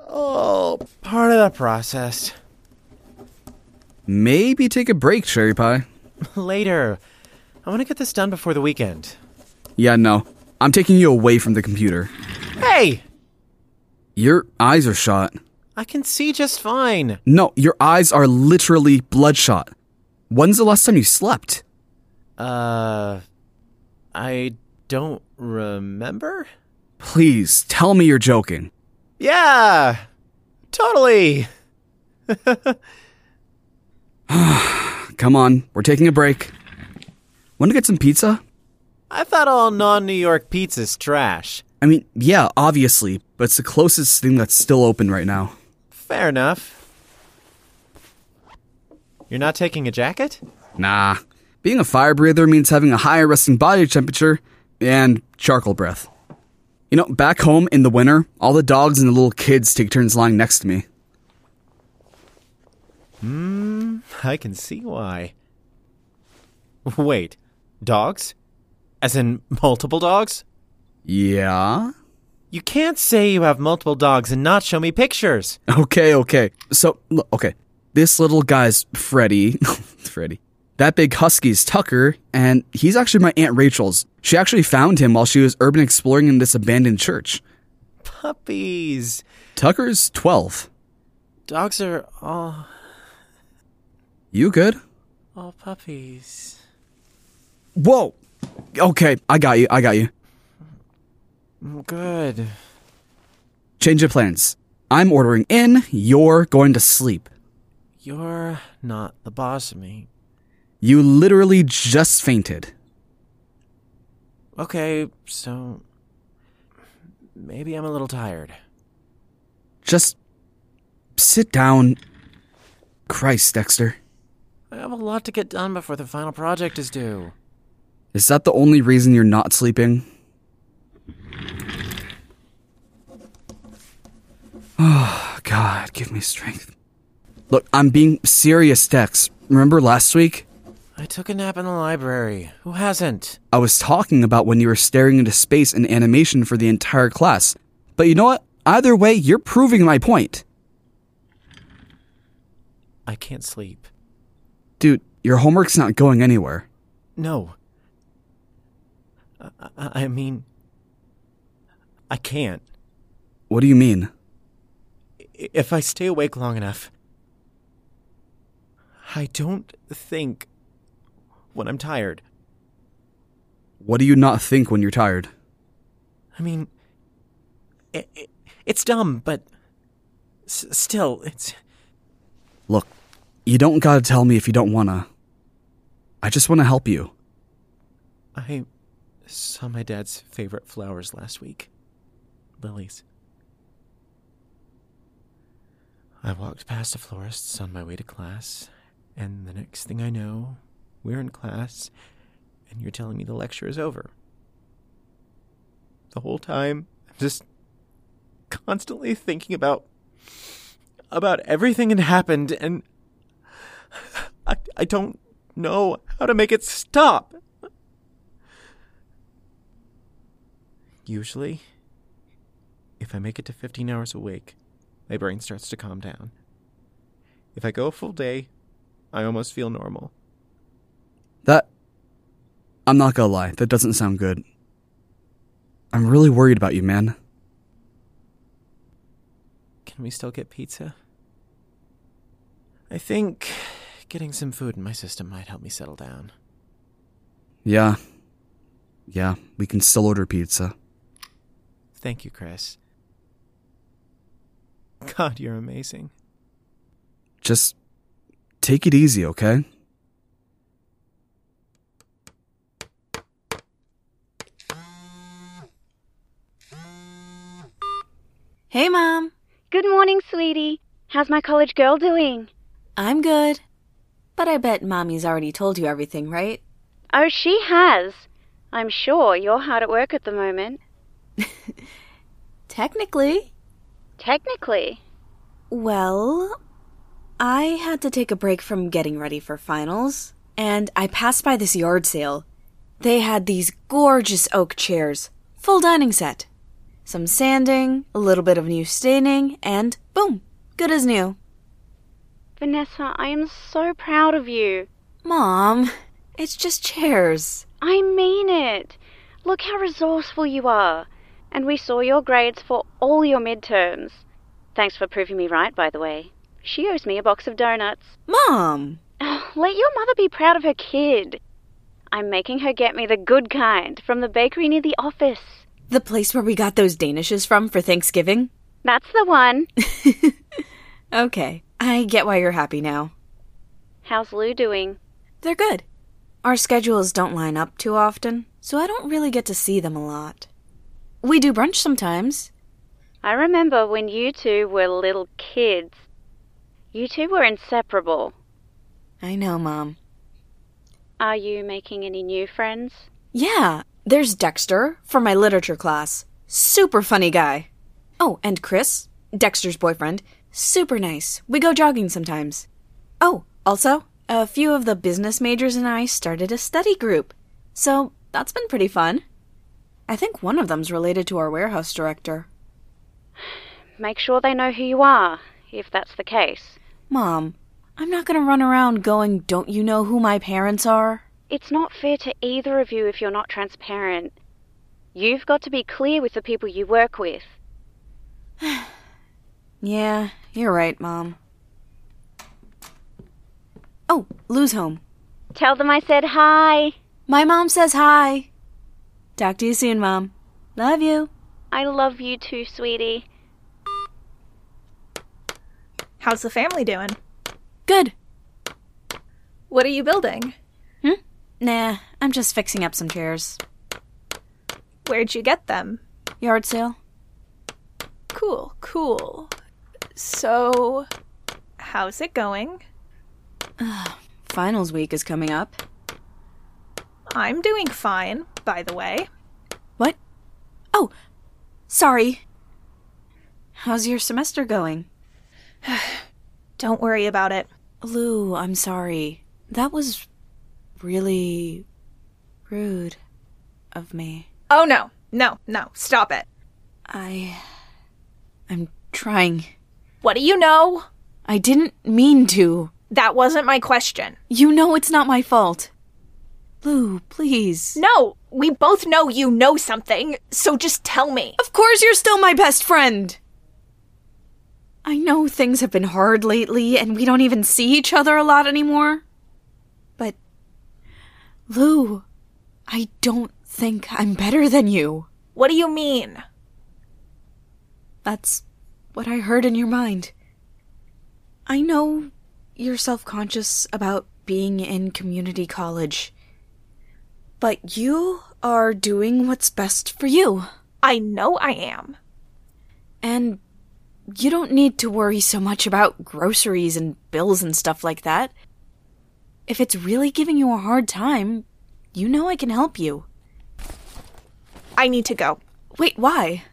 Oh, part of the process. Maybe take a break, Cherry Pie. Later. I want to get this done before the weekend. Yeah, no. I'm taking you away from the computer. Hey! Your eyes are shot. I can see just fine. No, your eyes are literally bloodshot. When's the last time you slept? Uh. I don't remember? Please tell me you're joking. Yeah, totally. Come on, we're taking a break. Want to get some pizza? I thought all non New York pizza's trash. I mean, yeah, obviously, but it's the closest thing that's still open right now. Fair enough. You're not taking a jacket? Nah. Being a fire breather means having a higher resting body temperature and charcoal breath. You know, back home in the winter, all the dogs and the little kids take turns lying next to me. Hmm, I can see why. Wait, dogs? As in multiple dogs? Yeah? You can't say you have multiple dogs and not show me pictures. Okay, okay. So, look, okay. This little guy's Freddy. Freddy. That big husky's Tucker, and he's actually my Aunt Rachel's. She actually found him while she was urban exploring in this abandoned church. Puppies. Tucker's 12. Dogs are all You good? all puppies. Whoa! Okay, I got you, I got you. Good. Change of plans. I'm ordering in, you're going to sleep. You're not the boss of me. You literally just fainted. Okay, so maybe I'm a little tired. Just sit down. Christ, Dexter. I have a lot to get done before the final project is due. Is that the only reason you're not sleeping? Oh, God, give me strength. Look, I'm being serious, Dex. Remember last week? I took a nap in the library. Who hasn't? I was talking about when you were staring into space in animation for the entire class. But you know what? Either way, you're proving my point. I can't sleep. Dude, your homework's not going anywhere. No. I, I mean, I can't. What do you mean? If I stay awake long enough, I don't think when I'm tired. What do you not think when you're tired? I mean, i i it's dumb, but s- still, it's. Look, you don't gotta tell me if you don't wanna. I just wanna help you. I saw my dad's favorite flowers last week lilies. I walked past a florist's on my way to class, and the next thing I know, we're in class, and you're telling me the lecture is over. The whole time, I'm just constantly thinking about about everything that happened, and I, I don't know how to make it stop. Usually, if I make it to 15 hours awake, my brain starts to calm down. If I go a full day, I almost feel normal. That. I'm not gonna lie, that doesn't sound good. I'm really worried about you, man. Can we still get pizza? I think getting some food in my system might help me settle down. Yeah. Yeah, we can still order pizza. Thank you, Chris. God, you're amazing. Just take it easy, okay? Hey, Mom. Good morning, sweetie. How's my college girl doing? I'm good. But I bet Mommy's already told you everything, right? Oh, she has. I'm sure you're hard at work at the moment. Technically. Technically. Well, I had to take a break from getting ready for finals, and I passed by this yard sale. They had these gorgeous oak chairs, full dining set. Some sanding, a little bit of new staining, and boom, good as new. Vanessa, I am so proud of you. Mom, it's just chairs. I mean it. Look how resourceful you are. And we saw your grades for all your midterms. Thanks for proving me right, by the way. She owes me a box of donuts. Mom! Oh, let your mother be proud of her kid. I'm making her get me the good kind from the bakery near the office. The place where we got those Danishes from for Thanksgiving? That's the one. Okay, I get why you're happy now. How's Lou doing? They're good. Our schedules don't line up too often, so I don't really get to see them a lot. We do brunch sometimes. I remember when you two were little kids. You two were inseparable. I know, Mom. Are you making any new friends? Yeah, there's Dexter from my literature class. Super funny guy. Oh, and Chris, Dexter's boyfriend. Super nice. We go jogging sometimes. Oh, also, a few of the business majors and I started a study group. So that's been pretty fun. I think one of them's related to our warehouse director. Make sure they know who you are, if that's the case. Mom, I'm not gonna run around going, Don't you know who my parents are? It's not fair to either of you if you're not transparent. You've got to be clear with the people you work with. Yeah, you're right, Mom. Oh, Lou's home. Tell them I said hi. My mom says hi. Talk to you soon, Mom. Love you. I love you too, sweetie. How's the family doing? Good. What are you building? Hmm? Nah, I'm just fixing up some chairs. Where'd you get them? Yard sale? Cool, cool. So, how's it going? Finals week is coming up. I'm doing fine, by the way. What? Oh, sorry. How's your semester going? Don't worry about it. Lou, I'm sorry. That was really rude of me. Oh no, no, no, stop it. I. I'm trying. What do you know? I didn't mean to. That wasn't my question. You know it's not my fault. Lou, please. No, we both know you know something, so just tell me. Of course you're still my best friend. I know things have been hard lately and we don't even see each other a lot anymore. But. Lou, I don't think I'm better than you. What do you mean? That's what I heard in your mind. I know you're self conscious about being in community college, but you are doing what's best for you. I know I am. And you don't need to worry so much about groceries and bills and stuff like that. If it's really giving you a hard time, you know I can help you. I need to go. Wait, why?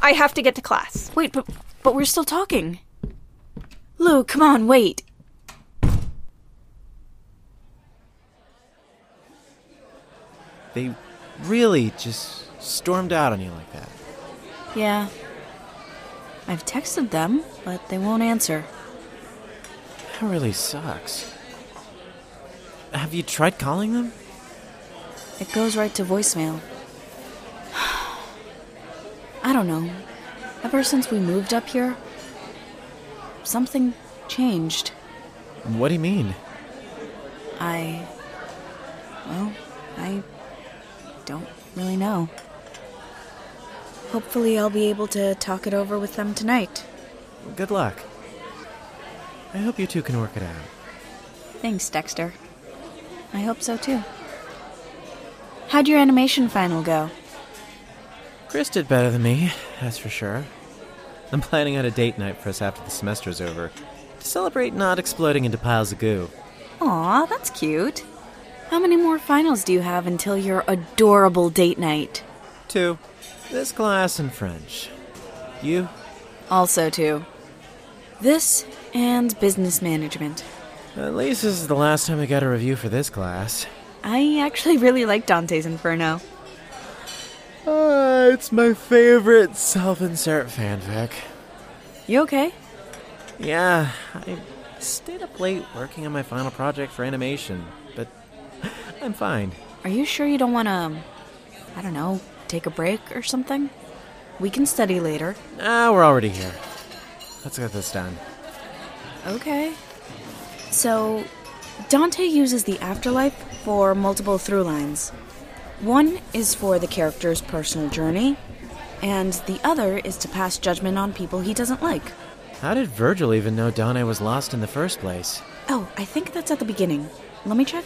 I have to get to class. Wait, but but we're still talking. Lou, come on, wait. They really just stormed out on you like that. Yeah. I've texted them, but they won't answer. That really sucks. Have you tried calling them? It goes right to voicemail. I don't know. Ever since we moved up here, something changed. What do you mean? I. Well, I don't really know. Hopefully, I'll be able to talk it over with them tonight. Good luck. I hope you two can work it out. Thanks, Dexter. I hope so too. How'd your animation final go? Chris did better than me, that's for sure. I'm planning on a date night for us after the semester's over to celebrate not exploding into piles of goo. Aw, that's cute. How many more finals do you have until your adorable date night? Two. This class and French. You? Also, two. This and business management. At least this is the last time I got a review for this class. I actually really like Dante's Inferno. Uh, it's my favorite self-insert fanfic. You okay? Yeah, I stayed up late working on my final project for animation, I'm fine. Are you sure you don't want to, I don't know, take a break or something? We can study later. Ah, we're already here. Let's get this done. Okay. So, Dante uses the afterlife for multiple through lines. One is for the character's personal journey, and the other is to pass judgment on people he doesn't like. How did Virgil even know Dante was lost in the first place? Oh, I think that's at the beginning. Let me check.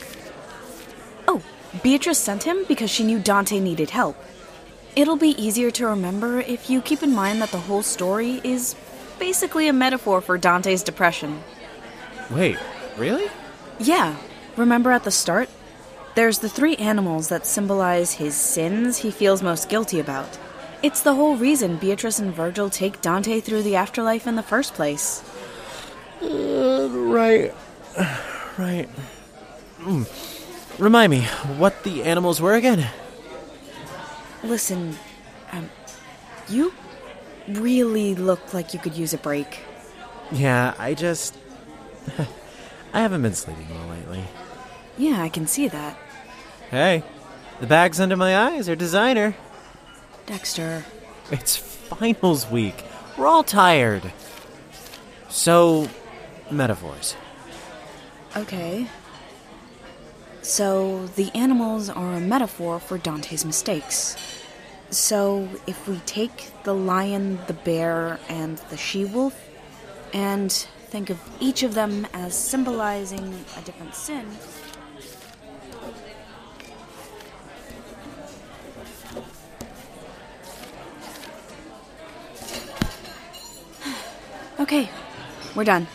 Oh, Beatrice sent him because she knew Dante needed help. It'll be easier to remember if you keep in mind that the whole story is basically a metaphor for Dante's depression. Wait, really? Yeah, remember at the start? There's the three animals that symbolize his sins he feels most guilty about. It's the whole reason Beatrice and Virgil take Dante through the afterlife in the first place. Uh, right. Right. Mm. Remind me what the animals were again. Listen, um, you really look like you could use a break. Yeah, I just. I haven't been sleeping well lately. Yeah, I can see that. Hey, the bags under my eyes are designer. Dexter. It's finals week. We're all tired. So, metaphors. Okay. So, the animals are a metaphor for Dante's mistakes. So, if we take the lion, the bear, and the she wolf, and think of each of them as symbolizing a different sin. okay, we're done.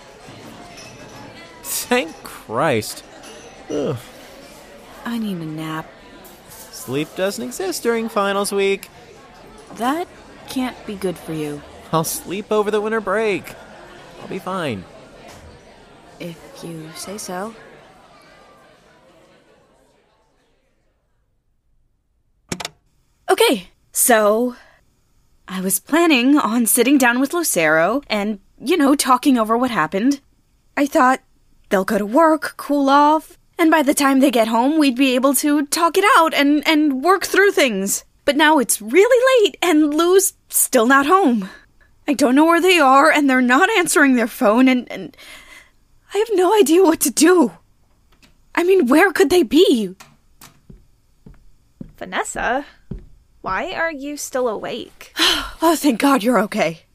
Thank Christ. Ugh. I need a nap. Sleep doesn't exist during finals week. That can't be good for you. I'll sleep over the winter break. I'll be fine. If you say so. Okay, so I was planning on sitting down with Lucero and, you know, talking over what happened. I thought they'll go to work, cool off, and by the time they get home, we'd be able to talk it out and, and work through things. But now it's really late and Lou's still not home. I don't know where they are, and they're not answering their phone, and, and I have no idea what to do. I mean, where could they be? Vanessa, why are you still awake? Oh, thank God you're okay.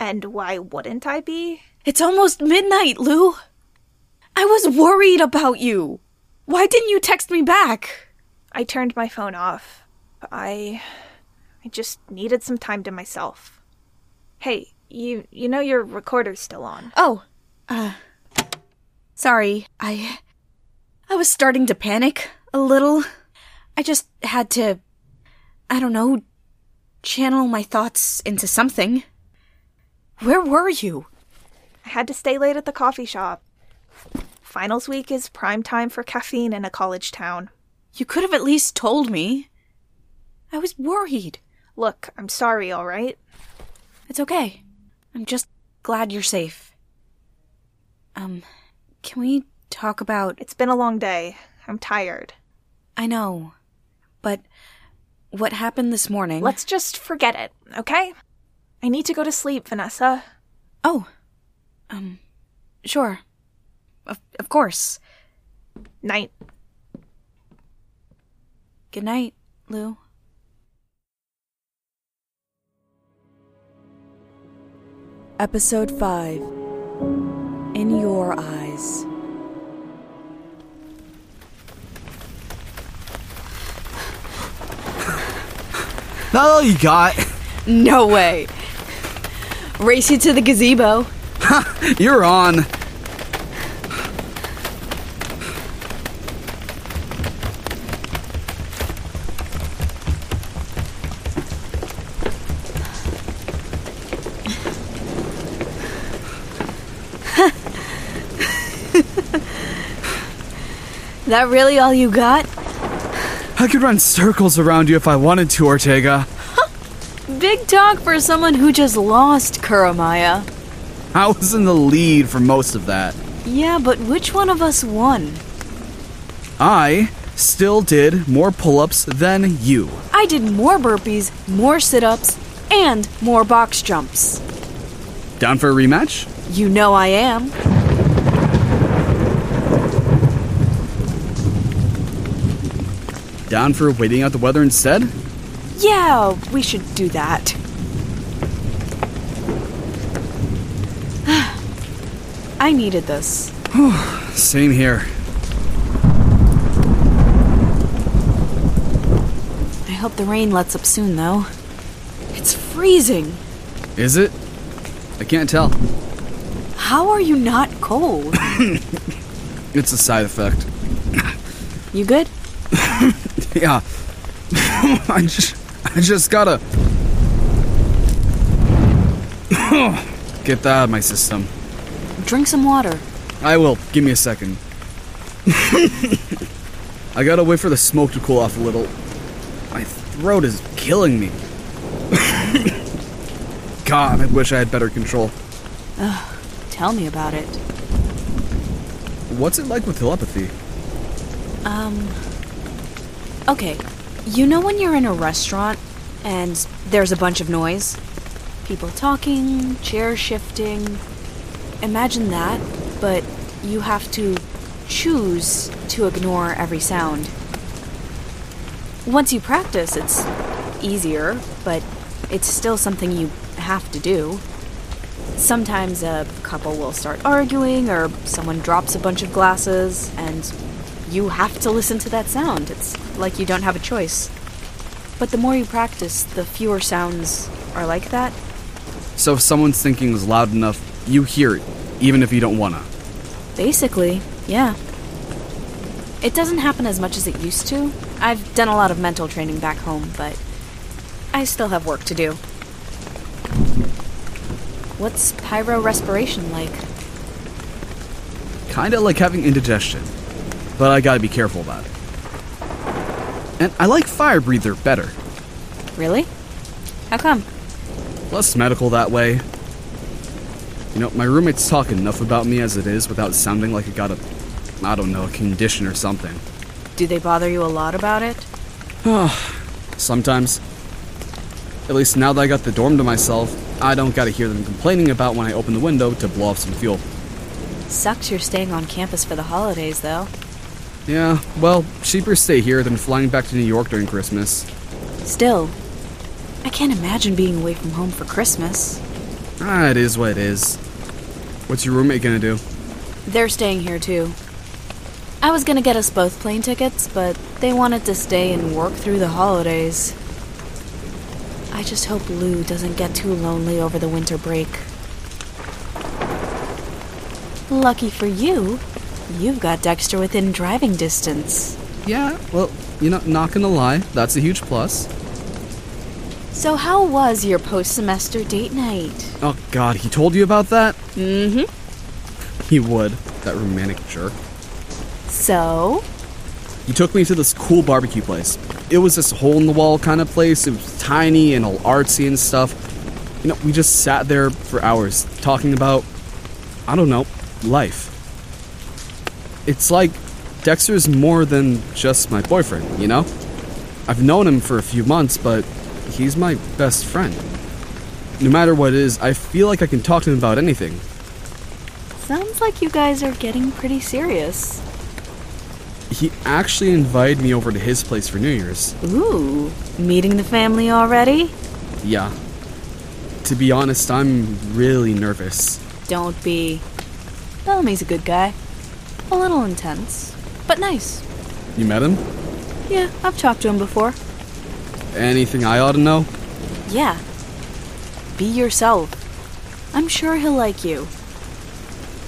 And why wouldn't I be? It's almost midnight, Lou. I was worried about you. Why didn't you text me back? I turned my phone off. I I just needed some time to myself. Hey, you you know your recorder's still on. Oh, uh sorry. I I was starting to panic a little. I just had to I don't know, channel my thoughts into something. Where were you? I had to stay late at the coffee shop. Finals week is prime time for caffeine in a college town. You could have at least told me. I was worried. Look, I'm sorry, all right? It's okay. I'm just glad you're safe. Um, can we talk about. It's been a long day. I'm tired. I know. But what happened this morning. Let's just forget it, okay? I need to go to sleep, Vanessa. Oh. Um, sure. Of, of course. Night. Good night, Lou. Episode 5 In Your Eyes. Not all you got. No way. Race you to the gazebo. You're on. That really all you got? I could run circles around you if I wanted to, Ortega. Big talk for someone who just lost Kuromaya. I was in the lead for most of that. Yeah, but which one of us won? I still did more pull ups than you. I did more burpees, more sit ups, and more box jumps. Down for a rematch? You know I am. Down for waiting out the weather instead? Yeah, we should do that. I needed this. Same here. I hope the rain lets up soon, though. It's freezing. Is it? I can't tell. How are you not cold? It's a side effect. You good? Yeah. I just I just gotta get that out of my system. Drink some water. I will. Give me a second. I gotta wait for the smoke to cool off a little. My throat is killing me. God, I wish I had better control. Tell me about it. What's it like with telepathy? Um. Okay, you know when you're in a restaurant and there's a bunch of noise? People talking, chairs shifting. Imagine that, but you have to choose to ignore every sound. Once you practice, it's easier, but it's still something you have to do. Sometimes a couple will start arguing, or someone drops a bunch of glasses, and you have to listen to that sound. It's like you don't have a choice. But the more you practice, the fewer sounds are like that. So if someone's thinking is loud enough, you hear it, even if you don't wanna. Basically, yeah. It doesn't happen as much as it used to. I've done a lot of mental training back home, but I still have work to do. What's pyro respiration like? Kinda like having indigestion, but I gotta be careful about it. And I like fire breather better. Really? How come? Less medical that way. You know, my roommates talk enough about me as it is without sounding like I got a, I don't know, a condition or something. Do they bother you a lot about it? Ah, sometimes. At least now that I got the dorm to myself, I don't gotta hear them complaining about when I open the window to blow off some fuel. Sucks you're staying on campus for the holidays, though. Yeah, well, cheaper stay here than flying back to New York during Christmas. Still, I can't imagine being away from home for Christmas. Ah, it is what it is. What's your roommate gonna do? They're staying here too. I was gonna get us both plane tickets, but they wanted to stay and work through the holidays. I just hope Lou doesn't get too lonely over the winter break. Lucky for you, you've got Dexter within driving distance. Yeah, well, you know, not gonna lie, that's a huge plus. So, how was your post semester date night? Oh god, he told you about that? Mm hmm. He would, that romantic jerk. So? He took me to this cool barbecue place. It was this hole in the wall kind of place. It was tiny and all artsy and stuff. You know, we just sat there for hours talking about, I don't know, life. It's like Dexter's more than just my boyfriend, you know? I've known him for a few months, but he's my best friend. No matter what it is, I feel like I can talk to him about anything. Sounds like you guys are getting pretty serious. He actually invited me over to his place for New Year's. Ooh, meeting the family already? Yeah. To be honest, I'm really nervous. Don't be. Bellamy's a good guy. A little intense, but nice. You met him? Yeah, I've talked to him before. Anything I ought to know? Yeah. Be yourself. I'm sure he'll like you.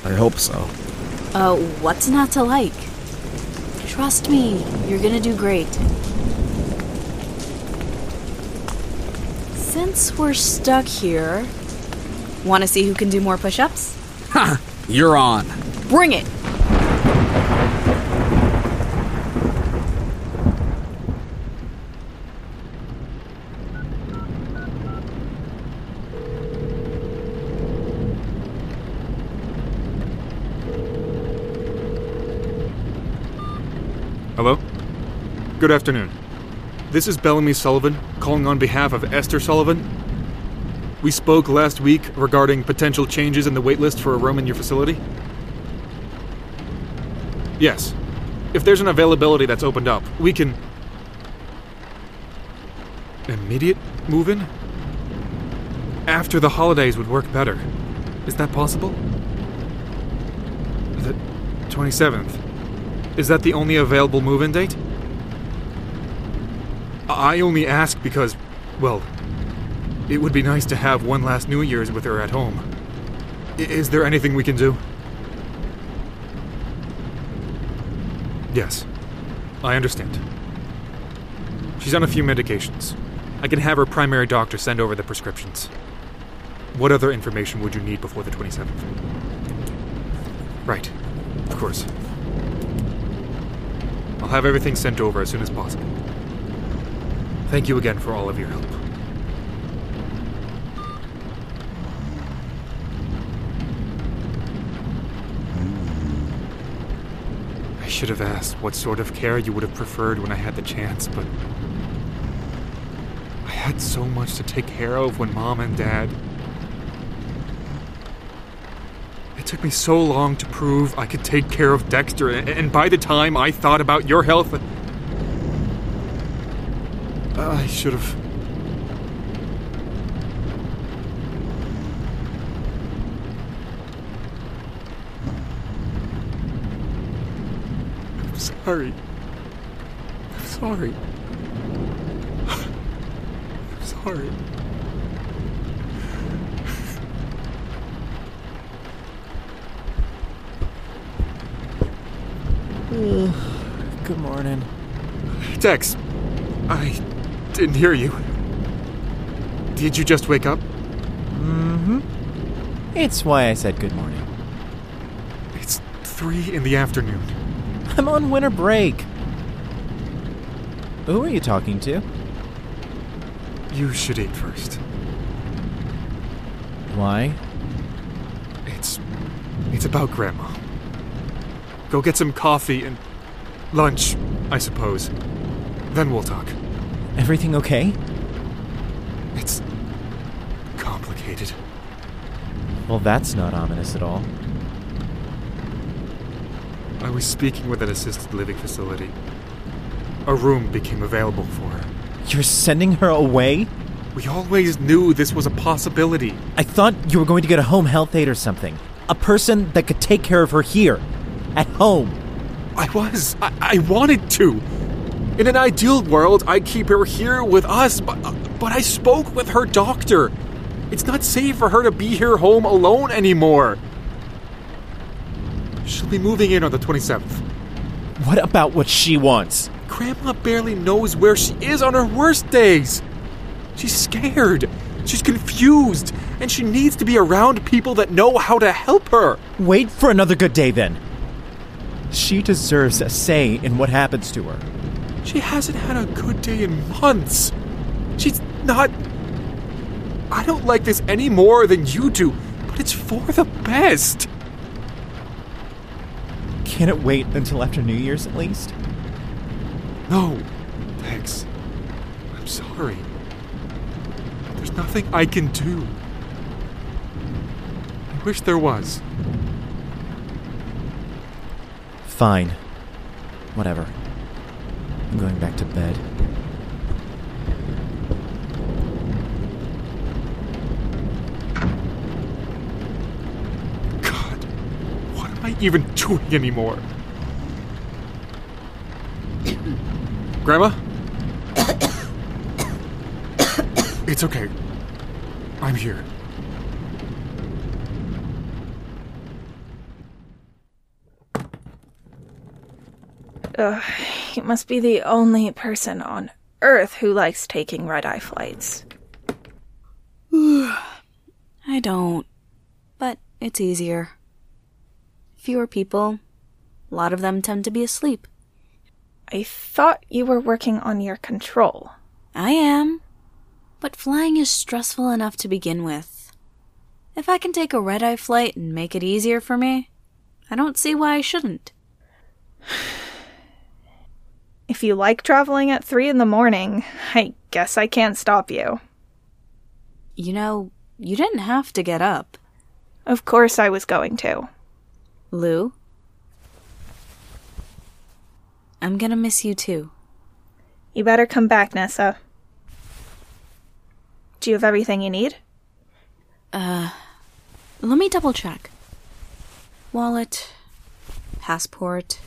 I hope so. Uh, what's not to like? Trust me, you're gonna do great. Since we're stuck here, wanna see who can do more push ups? Ha! You're on. Bring it! Hello? Good afternoon. This is Bellamy Sullivan calling on behalf of Esther Sullivan. We spoke last week regarding potential changes in the waitlist for a room in your facility. Yes. If there's an availability that's opened up, we can. immediate move in? After the holidays would work better. Is that possible? The 27th. Is that the only available move in date? I only ask because, well, it would be nice to have one last New Year's with her at home. Is there anything we can do? Yes, I understand. She's on a few medications. I can have her primary doctor send over the prescriptions. What other information would you need before the 27th? Right, of course. I'll have everything sent over as soon as possible. Thank you again for all of your help. I should have asked what sort of care you would have preferred when I had the chance, but. I had so much to take care of when mom and dad. It took me so long to prove I could take care of Dexter, and by the time I thought about your health. Uh, I should have. I'm sorry. I'm sorry. I'm sorry. Good morning. Dex, I didn't hear you. Did you just wake up? Mm hmm. It's why I said good morning. It's three in the afternoon. I'm on winter break. Who are you talking to? You should eat first. Why? It's. It's about Grandma. Go get some coffee and. lunch, I suppose. Then we'll talk. Everything okay? It's. complicated. Well, that's not ominous at all. I was speaking with an assisted living facility. A room became available for her. You're sending her away? We always knew this was a possibility. I thought you were going to get a home health aide or something. A person that could take care of her here. At home. I was. I, I wanted to. In an ideal world, I'd keep her here with us, but, but I spoke with her doctor. It's not safe for her to be here home alone anymore. She'll be moving in on the 27th. What about what she wants? Grandma barely knows where she is on her worst days. She's scared. She's confused. And she needs to be around people that know how to help her. Wait for another good day then. She deserves a say in what happens to her. She hasn't had a good day in months. She's not. I don't like this any more than you do, but it's for the best. Can it wait until after New Year's at least? No, thanks. I'm sorry. There's nothing I can do. I wish there was. Fine. Whatever. I'm going back to bed. God, what am I even doing anymore? Grandma? it's okay. I'm here. Ugh, you must be the only person on Earth who likes taking red eye flights. I don't. But it's easier. Fewer people. A lot of them tend to be asleep. I thought you were working on your control. I am. But flying is stressful enough to begin with. If I can take a red eye flight and make it easier for me, I don't see why I shouldn't. If you like traveling at 3 in the morning, I guess I can't stop you. You know, you didn't have to get up. Of course I was going to. Lou? I'm gonna miss you too. You better come back, Nessa. Do you have everything you need? Uh, let me double check. Wallet, passport,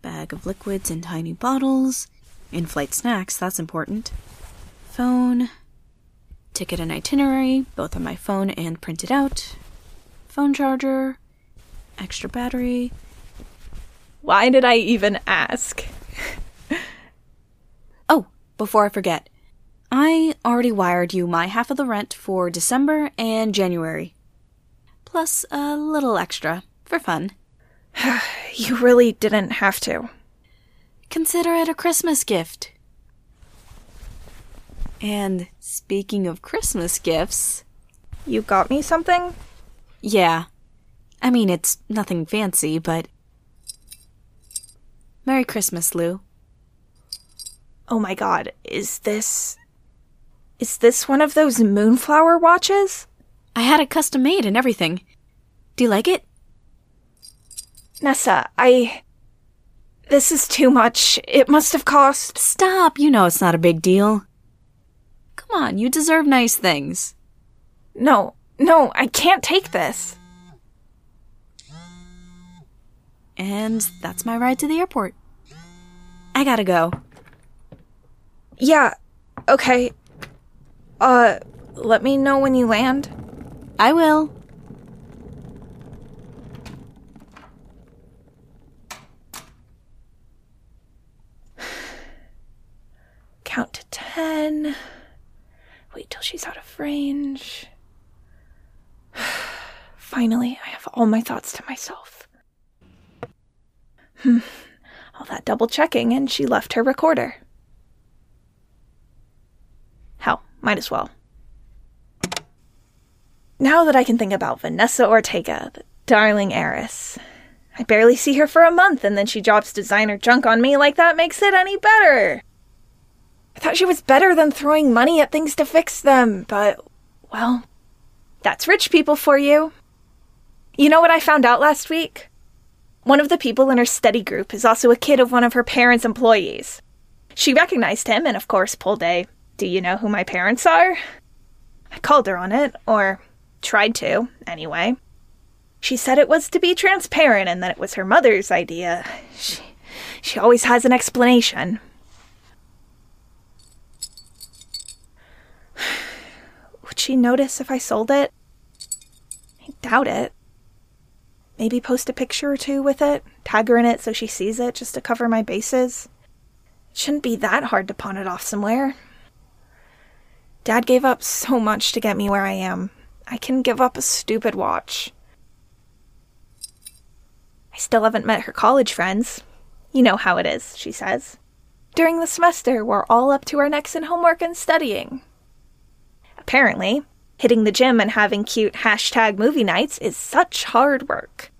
bag of liquids in tiny bottles, in flight snacks, that's important. Phone, ticket and itinerary, both on my phone and printed out. Phone charger, extra battery. Why did I even ask? Oh, before I forget, I already wired you my half of the rent for December and January. Plus a little extra for fun. You really didn't have to. Consider it a Christmas gift. And speaking of Christmas gifts, You got me something? yeah. I mean, it's nothing fancy, but. Merry Christmas, Lou. Oh my god, is this. Is this one of those moonflower watches? I had it custom made and everything. Do you like it? Nessa, I. This is too much. It must have cost. Stop, you know it's not a big deal. Come on, you deserve nice things. No, no, I can't take this. And that's my ride to the airport. I gotta go. Yeah, okay. Uh, let me know when you land. I will. Count to ten. Wait till she's out of range. Finally, I have all my thoughts to myself. Hmm. All that double checking, and she left her recorder. Hell, might as well. Now that I can think about Vanessa Ortega, the darling heiress. I barely see her for a month, and then she drops designer junk on me like that makes it any better. I thought she was better than throwing money at things to fix them, but, well, that's rich people for you. You know what I found out last week? One of the people in her study group is also a kid of one of her parents' employees. She recognized him and, of course, pulled a, Do you know who my parents are? I called her on it, or tried to, anyway. She said it was to be transparent and that it was her mother's idea. She, she always has an explanation. Would she notice if I sold it? I doubt it. Maybe post a picture or two with it, tag her in it so she sees it just to cover my bases. It shouldn't be that hard to pawn it off somewhere. Dad gave up so much to get me where I am. I can give up a stupid watch. I still haven't met her college friends. You know how it is, she says. During the semester, we're all up to our necks in homework and studying. Apparently, hitting the gym and having cute hashtag movie nights is such hard work.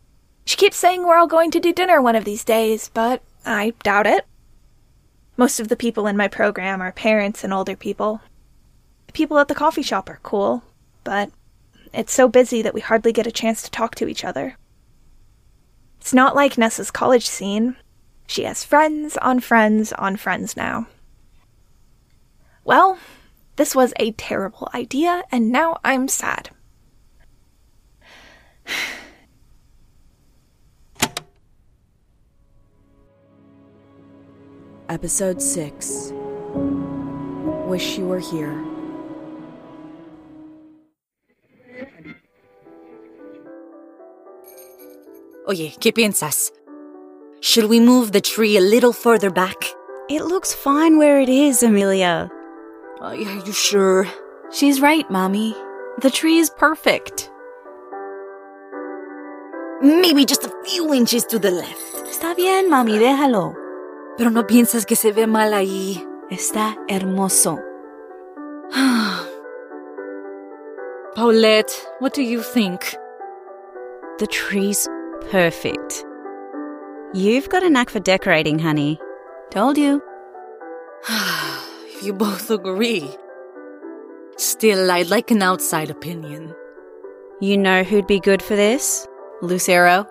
She keeps saying we're all going to do dinner one of these days, but I doubt it. Most of the people in my program are parents and older people. The people at the coffee shop are cool, but it's so busy that we hardly get a chance to talk to each other. It's not like Nessa's college scene. She has friends on friends on friends now. Well, this was a terrible idea, and now I'm sad. Episode 6 Wish You Were Here. Oye, ¿qué piensas? Should we move the tree a little further back? It looks fine where it is, Emilia. Are you sure? She's right, Mommy. The tree is perfect. Maybe just a few inches to the left. Está bien, Mami, déjalo. Pero no piensas que se ve mal ahí. Está hermoso. Paulette, what do you think? The tree's perfect. You've got a knack for decorating, honey. Told you. You both agree. Still, I'd like an outside opinion. You know who'd be good for this? Lucero.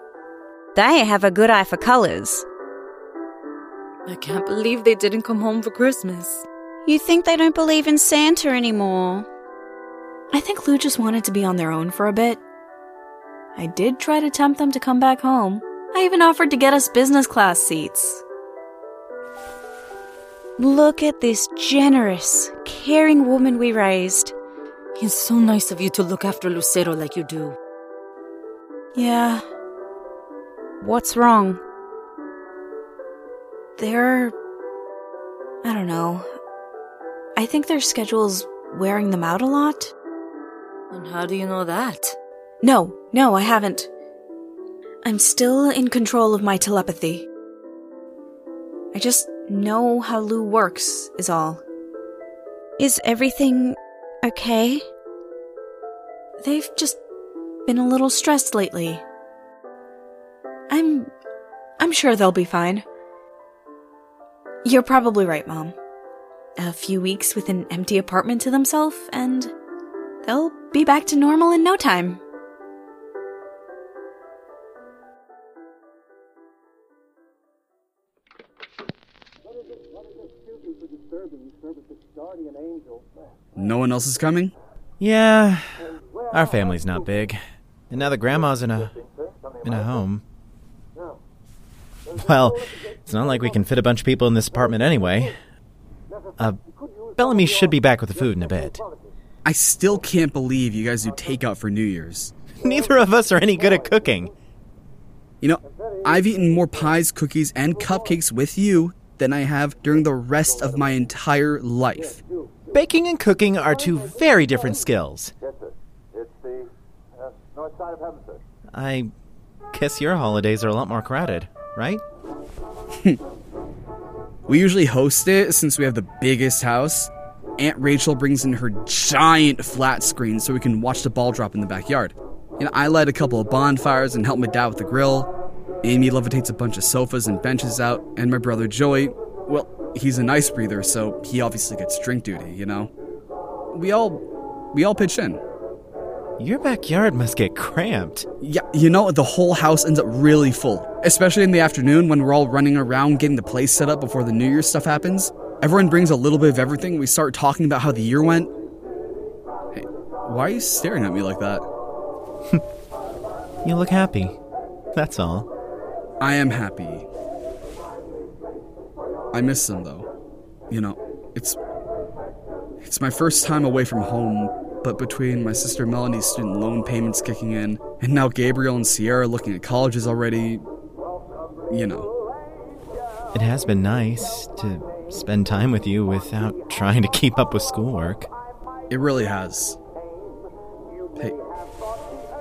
They have a good eye for colors. I can't believe they didn't come home for Christmas. You think they don't believe in Santa anymore? I think Lou just wanted to be on their own for a bit. I did try to tempt them to come back home. I even offered to get us business class seats. Look at this generous, caring woman we raised. It's so nice of you to look after Lucero like you do. Yeah, What's wrong? they're. I don't know. I think their schedule's wearing them out a lot. And how do you know that? No, no, I haven't. I'm still in control of my telepathy. I just know how Lou works, is all. Is everything okay? They've just been a little stressed lately. I'm. I'm sure they'll be fine. You're probably right, Mom. A few weeks with an empty apartment to themselves, and they'll be back to normal in no time. No one else is coming? Yeah, our family's not big. And now the grandma's in a in a home. Well, it's not like we can fit a bunch of people in this apartment anyway. Uh, Bellamy should be back with the food in a bit. I still can't believe you guys do takeout for New Year's. Neither of us are any good at cooking. You know, I've eaten more pies, cookies, and cupcakes with you than I have during the rest of my entire life. Baking and cooking are two very different skills. I guess your holidays are a lot more crowded, right? We usually host it since we have the biggest house. Aunt Rachel brings in her giant flat screen so we can watch the ball drop in the backyard. And I light a couple of bonfires and help my dad with the grill. Amy levitates a bunch of sofas and benches out, and my brother Joey, well, he's an ice breather, so he obviously gets drink duty, you know? We all we all pitch in. Your backyard must get cramped. Yeah, you know, the whole house ends up really full. Especially in the afternoon when we're all running around getting the place set up before the New Year stuff happens. Everyone brings a little bit of everything. We start talking about how the year went. Hey, why are you staring at me like that? You look happy. That's all. I am happy. I miss them though. You know, it's it's my first time away from home, but between my sister Melanie's student loan payments kicking in, and now Gabriel and Sierra looking at colleges already, you know. It has been nice to spend time with you without trying to keep up with schoolwork. It really has. Hey,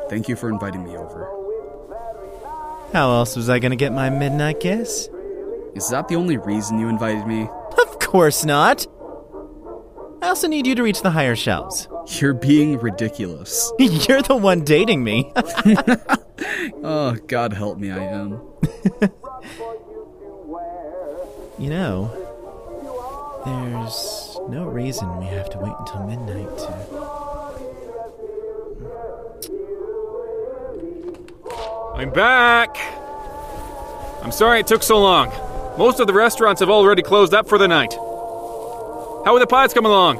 thank you for inviting me over. How else was I gonna get my midnight kiss? Is that the only reason you invited me? Of course not. I also need you to reach the higher shelves. You're being ridiculous. You're the one dating me. Oh, God help me, I am. you know, there's no reason we have to wait until midnight to. I'm back! I'm sorry it took so long. Most of the restaurants have already closed up for the night. How are the pies coming along?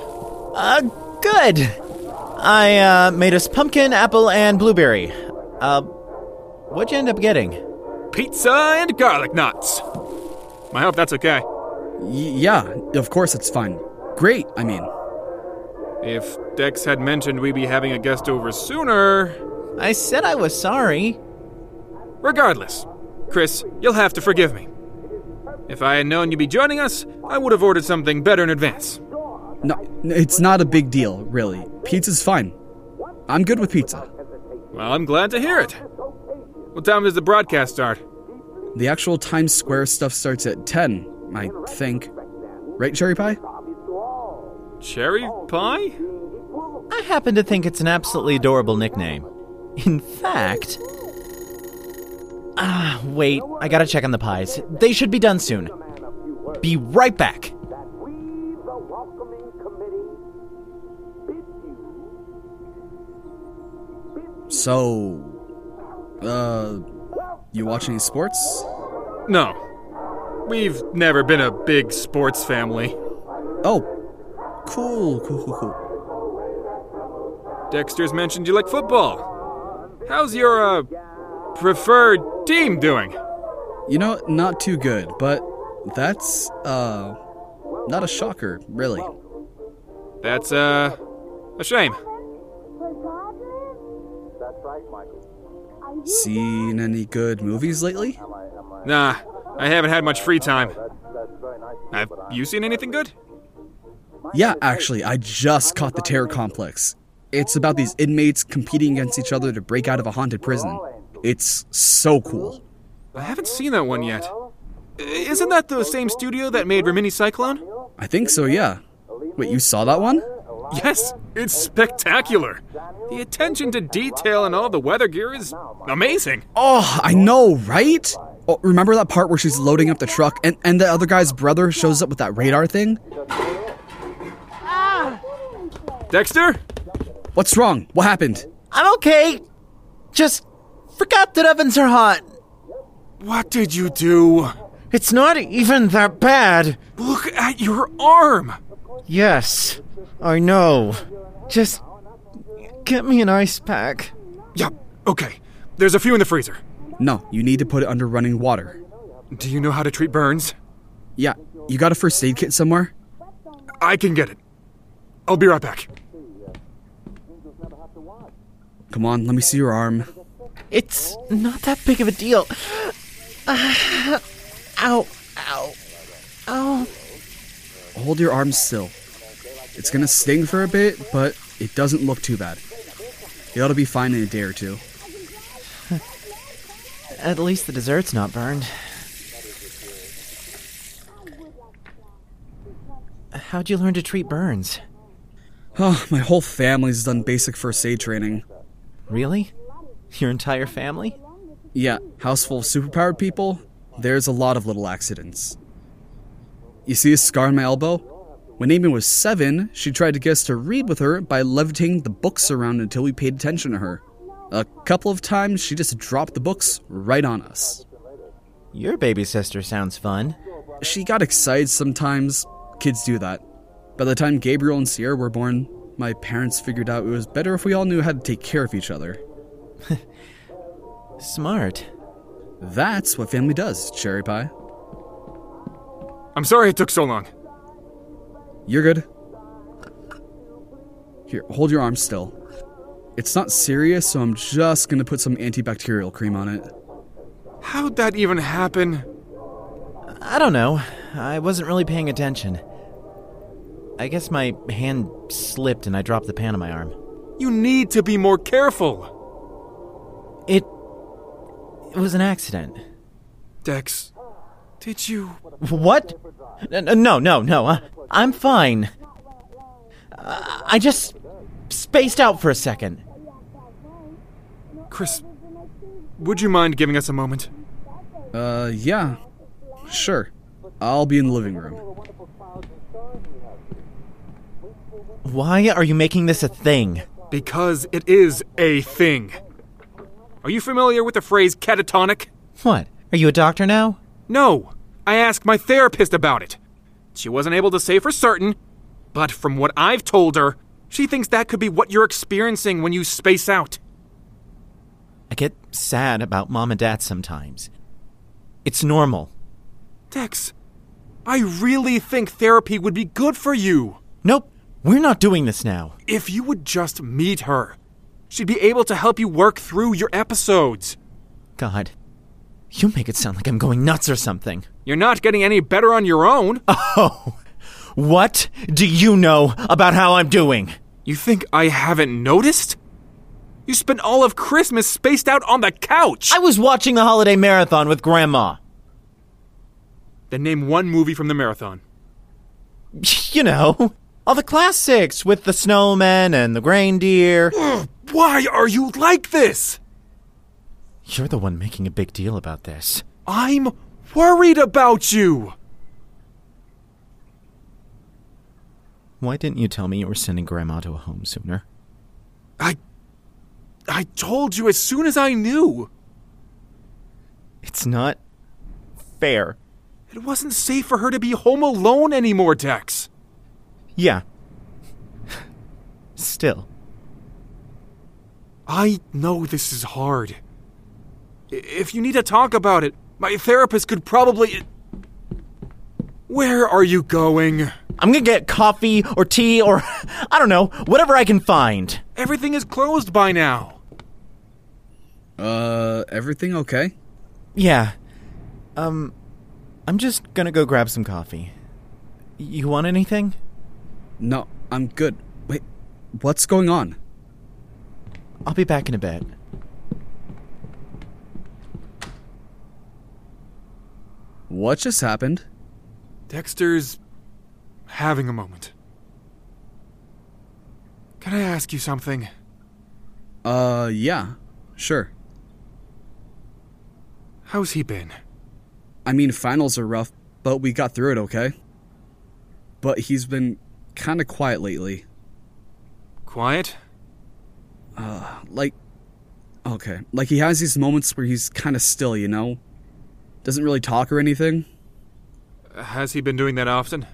Uh, good. I, uh, made us pumpkin, apple, and blueberry. Uh, what'd you end up getting? Pizza and garlic nuts. I hope that's okay. Y- yeah, of course it's fine. Great, I mean. If Dex had mentioned we'd be having a guest over sooner. I said I was sorry. Regardless, Chris, you'll have to forgive me. If I had known you'd be joining us, I would have ordered something better in advance. No, it's not a big deal, really. Pizza's fine. I'm good with pizza. Well, I'm glad to hear it. What time does the broadcast start? The actual Times Square stuff starts at 10, I think. Right, Cherry Pie? Cherry pie? I happen to think it's an absolutely adorable nickname. In fact. Ah, wait, I gotta check on the pies. They should be done soon. Be right back. So, uh, you watch any sports? No. We've never been a big sports family. Oh, cool, cool, cool, cool. Dexter's mentioned you like football. How's your, uh, preferred team doing? You know, not too good, but that's, uh, not a shocker, really. That's, uh, a shame. Seen any good movies lately? Nah, I haven't had much free time. Have you seen anything good? Yeah, actually, I just caught the Terror Complex. It's about these inmates competing against each other to break out of a haunted prison. It's so cool. I haven't seen that one yet. Isn't that the same studio that made Rimini Cyclone? I think so, yeah. Wait, you saw that one? Yes, it's spectacular. The attention to detail and all the weather gear is amazing. Oh, I know, right? Oh, remember that part where she's loading up the truck and, and the other guy's brother shows up with that radar thing? Dexter? What's wrong? What happened? I'm okay. Just forgot that ovens are hot. What did you do? It's not even that bad. Look at your arm. Yes, I know. Just get me an ice pack. Yeah, okay. There's a few in the freezer. No, you need to put it under running water. Do you know how to treat burns? Yeah, you got a first aid kit somewhere? I can get it. I'll be right back. Come on, let me see your arm. It's not that big of a deal. Uh, ow, ow, ow. Hold your arm still. It's gonna sting for a bit, but it doesn't look too bad. It ought to be fine in a day or two. At least the dessert's not burned. How'd you learn to treat burns? Oh, my whole family's done basic first aid training. Really? Your entire family? Yeah, house full of superpowered people, there's a lot of little accidents. You see a scar on my elbow? When Amy was seven, she tried to get us to read with her by levitating the books around until we paid attention to her. A couple of times, she just dropped the books right on us. Your baby sister sounds fun. She got excited sometimes. Kids do that. By the time Gabriel and Sierra were born, my parents figured out it was better if we all knew how to take care of each other. Smart. That's what family does, Cherry Pie. I'm sorry it took so long. You're good. Here, hold your arm still. It's not serious, so I'm just gonna put some antibacterial cream on it. How'd that even happen? I don't know. I wasn't really paying attention. I guess my hand slipped and I dropped the pan on my arm. You need to be more careful. It. It was an accident. Dex, did you. What? N- n- No, no, no. uh, I'm fine. Uh, I just spaced out for a second. Chris, would you mind giving us a moment? Uh, yeah. Sure. I'll be in the living room. Why are you making this a thing? Because it is a thing. Are you familiar with the phrase catatonic? What? Are you a doctor now? No. I asked my therapist about it. She wasn't able to say for certain, but from what I've told her, she thinks that could be what you're experiencing when you space out. I get sad about mom and dad sometimes. It's normal. Dex, I really think therapy would be good for you. Nope, we're not doing this now. If you would just meet her, she'd be able to help you work through your episodes. God, you make it sound like I'm going nuts or something. You're not getting any better on your own. Oh, what do you know about how I'm doing? You think I haven't noticed? You spent all of Christmas spaced out on the couch. I was watching the holiday marathon with Grandma. Then name one movie from the marathon. You know, all the classics with the snowman and the reindeer. Why are you like this? You're the one making a big deal about this. I'm worried about you. Why didn't you tell me you were sending Grandma to a home sooner? I. I told you as soon as I knew. It's not fair. It wasn't safe for her to be home alone anymore, Dex. Yeah. Still. I know this is hard. If you need to talk about it, my therapist could probably. Where are you going? I'm gonna get coffee or tea or I don't know, whatever I can find. Everything is closed by now. Uh, everything okay? Yeah. Um, I'm just gonna go grab some coffee. You want anything? No, I'm good. Wait, what's going on? I'll be back in a bit. What just happened? Dexter's having a moment. Can I ask you something? Uh, yeah, sure. How's he been? I mean, finals are rough, but we got through it okay. But he's been kind of quiet lately. Quiet? Like, okay, like he has these moments where he's kind of still, you know? Doesn't really talk or anything. Has he been doing that often?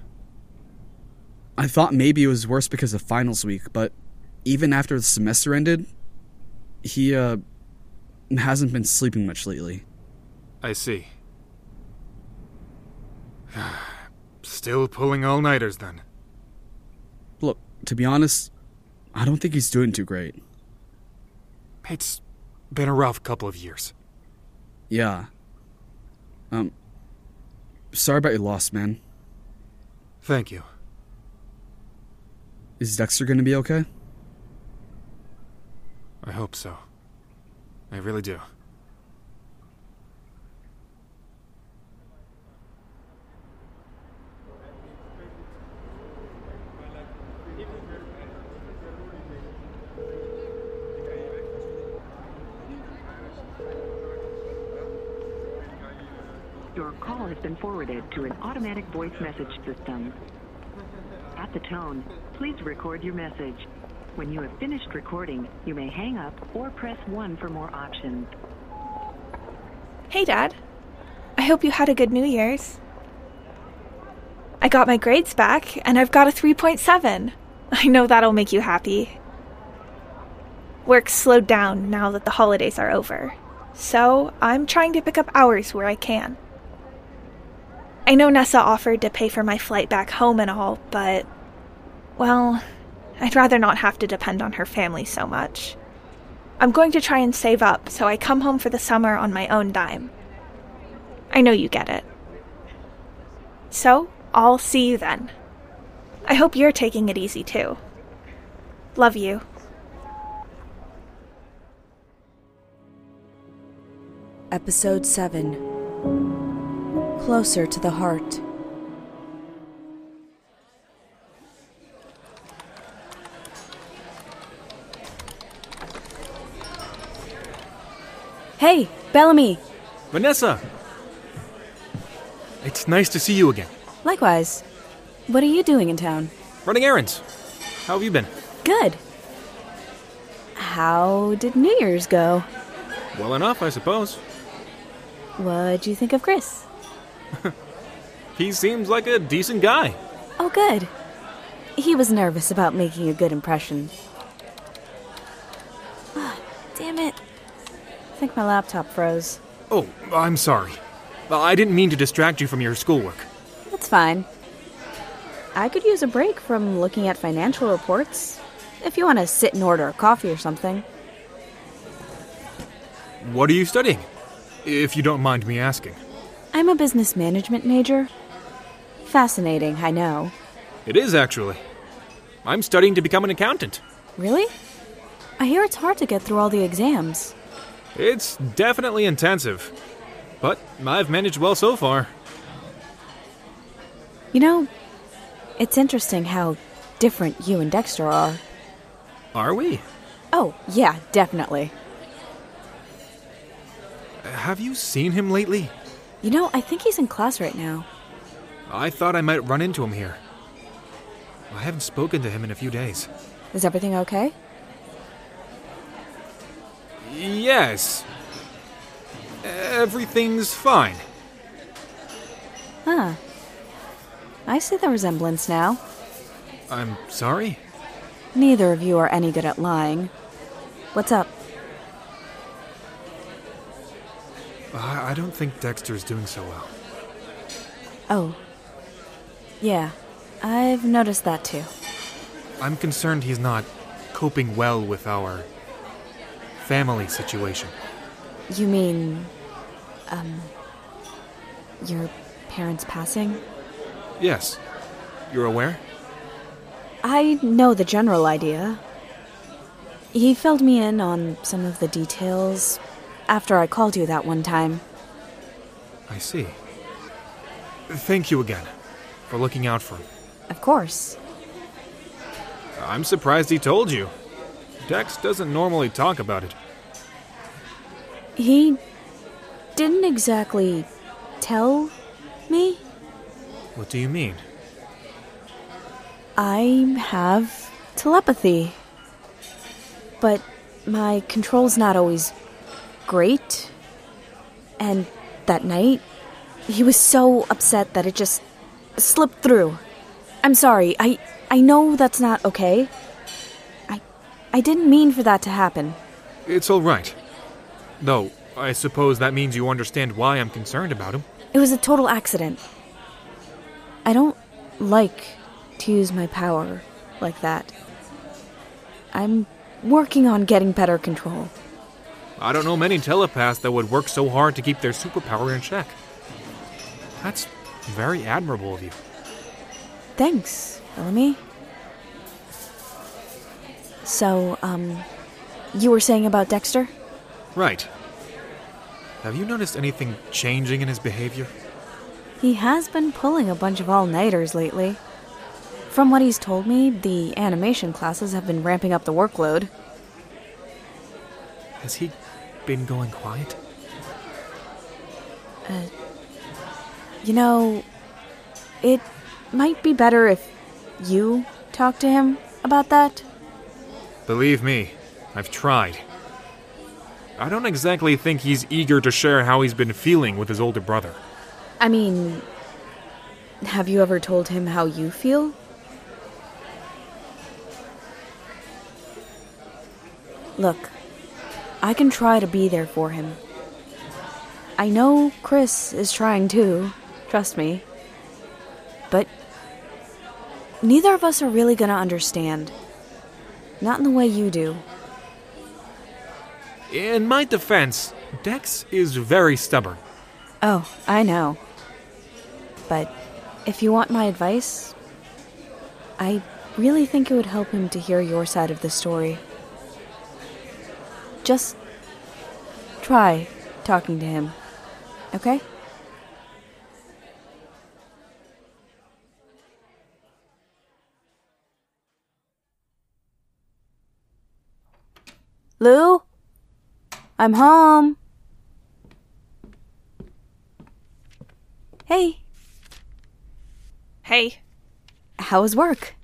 I thought maybe it was worse because of finals week, but even after the semester ended, he, uh, hasn't been sleeping much lately. I see. Still pulling all nighters then. Look, to be honest, I don't think he's doing too great. It's been a rough couple of years. Yeah. Um, sorry about your loss, man. Thank you. Is Dexter gonna be okay? I hope so. I really do. Your call has been forwarded to an automatic voice message system. At the tone, please record your message. When you have finished recording, you may hang up or press 1 for more options. Hey, Dad. I hope you had a good New Year's. I got my grades back, and I've got a 3.7. I know that'll make you happy. Work's slowed down now that the holidays are over, so I'm trying to pick up hours where I can. I know Nessa offered to pay for my flight back home and all, but. Well, I'd rather not have to depend on her family so much. I'm going to try and save up so I come home for the summer on my own dime. I know you get it. So, I'll see you then. I hope you're taking it easy too. Love you. Episode 7 Closer to the Heart. Hey, Bellamy! Vanessa! It's nice to see you again. Likewise. What are you doing in town? Running errands. How have you been? Good. How did New Year's go? Well enough, I suppose. What'd you think of Chris? He seems like a decent guy. Oh, good. He was nervous about making a good impression. Ah, damn it. I think my laptop froze. Oh, I'm sorry. I didn't mean to distract you from your schoolwork. That's fine. I could use a break from looking at financial reports. If you want to sit and order a coffee or something. What are you studying? If you don't mind me asking. I'm a business management major. Fascinating, I know. It is, actually. I'm studying to become an accountant. Really? I hear it's hard to get through all the exams. It's definitely intensive. But I've managed well so far. You know, it's interesting how different you and Dexter are. Are we? Oh, yeah, definitely. Have you seen him lately? You know, I think he's in class right now. I thought I might run into him here. I haven't spoken to him in a few days. Is everything okay? Yes. Everything's fine. Huh. I see the resemblance now. I'm sorry? Neither of you are any good at lying. What's up? I don't think Dexter's doing so well. Oh. Yeah, I've noticed that too. I'm concerned he's not coping well with our family situation. You mean. um. your parents passing? Yes. You're aware? I know the general idea. He filled me in on some of the details after I called you that one time. I see. Thank you again for looking out for him. Of course. I'm surprised he told you. Dex doesn't normally talk about it. He didn't exactly tell me. What do you mean? I have telepathy. But my control's not always great. And that night, he was so upset that it just slipped through. I'm sorry. I I know that's not okay. I I didn't mean for that to happen. It's all right. Though, I suppose that means you understand why I'm concerned about him. It was a total accident. I don't like to use my power like that. I'm working on getting better control. I don't know many telepaths that would work so hard to keep their superpower in check. That's very admirable of you. Thanks, Bellamy. So, um, you were saying about Dexter? Right. Have you noticed anything changing in his behavior? He has been pulling a bunch of all nighters lately. From what he's told me, the animation classes have been ramping up the workload. Has he been going quiet? Uh, you know, it might be better if you talk to him about that. Believe me, I've tried. I don't exactly think he's eager to share how he's been feeling with his older brother. I mean, have you ever told him how you feel? Look, I can try to be there for him. I know Chris is trying too, trust me. But neither of us are really gonna understand. Not in the way you do. In my defense, Dex is very stubborn. Oh, I know. But if you want my advice, I really think it would help him to hear your side of the story. Just try talking to him, okay? Lou? I'm home. Hey, Hey, how was work?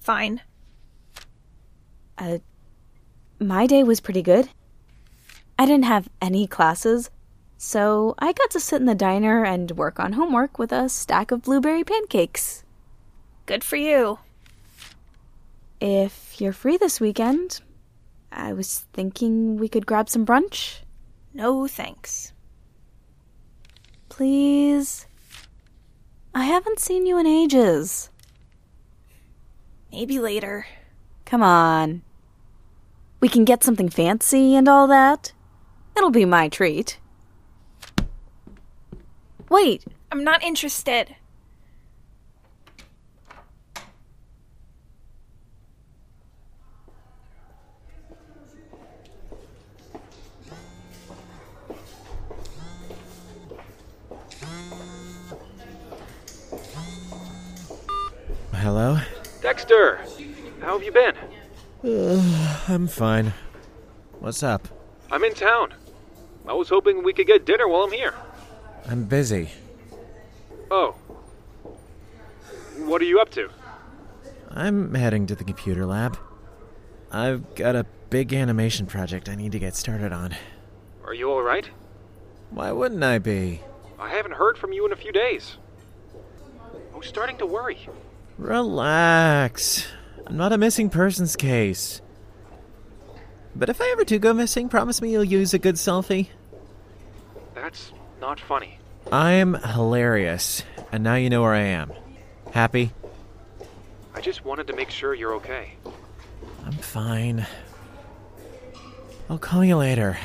fine. Uh, my day was pretty good. I didn't have any classes, so I got to sit in the diner and work on homework with a stack of blueberry pancakes. Good for you. If you're free this weekend, I was thinking we could grab some brunch. No thanks. Please? I haven't seen you in ages. Maybe later. Come on. We can get something fancy and all that. It'll be my treat. Wait, I'm not interested. Hello? Dexter, how have you been? Uh, I'm fine. What's up? I'm in town. I was hoping we could get dinner while I'm here. I'm busy. Oh. What are you up to? I'm heading to the computer lab. I've got a big animation project I need to get started on. Are you alright? Why wouldn't I be? I haven't heard from you in a few days. I was starting to worry. Relax. I'm not a missing persons case. But if I ever do go missing, promise me you'll use a good selfie. That's not funny. I'm hilarious, and now you know where I am. Happy? I just wanted to make sure you're okay. I'm fine. I'll call you later.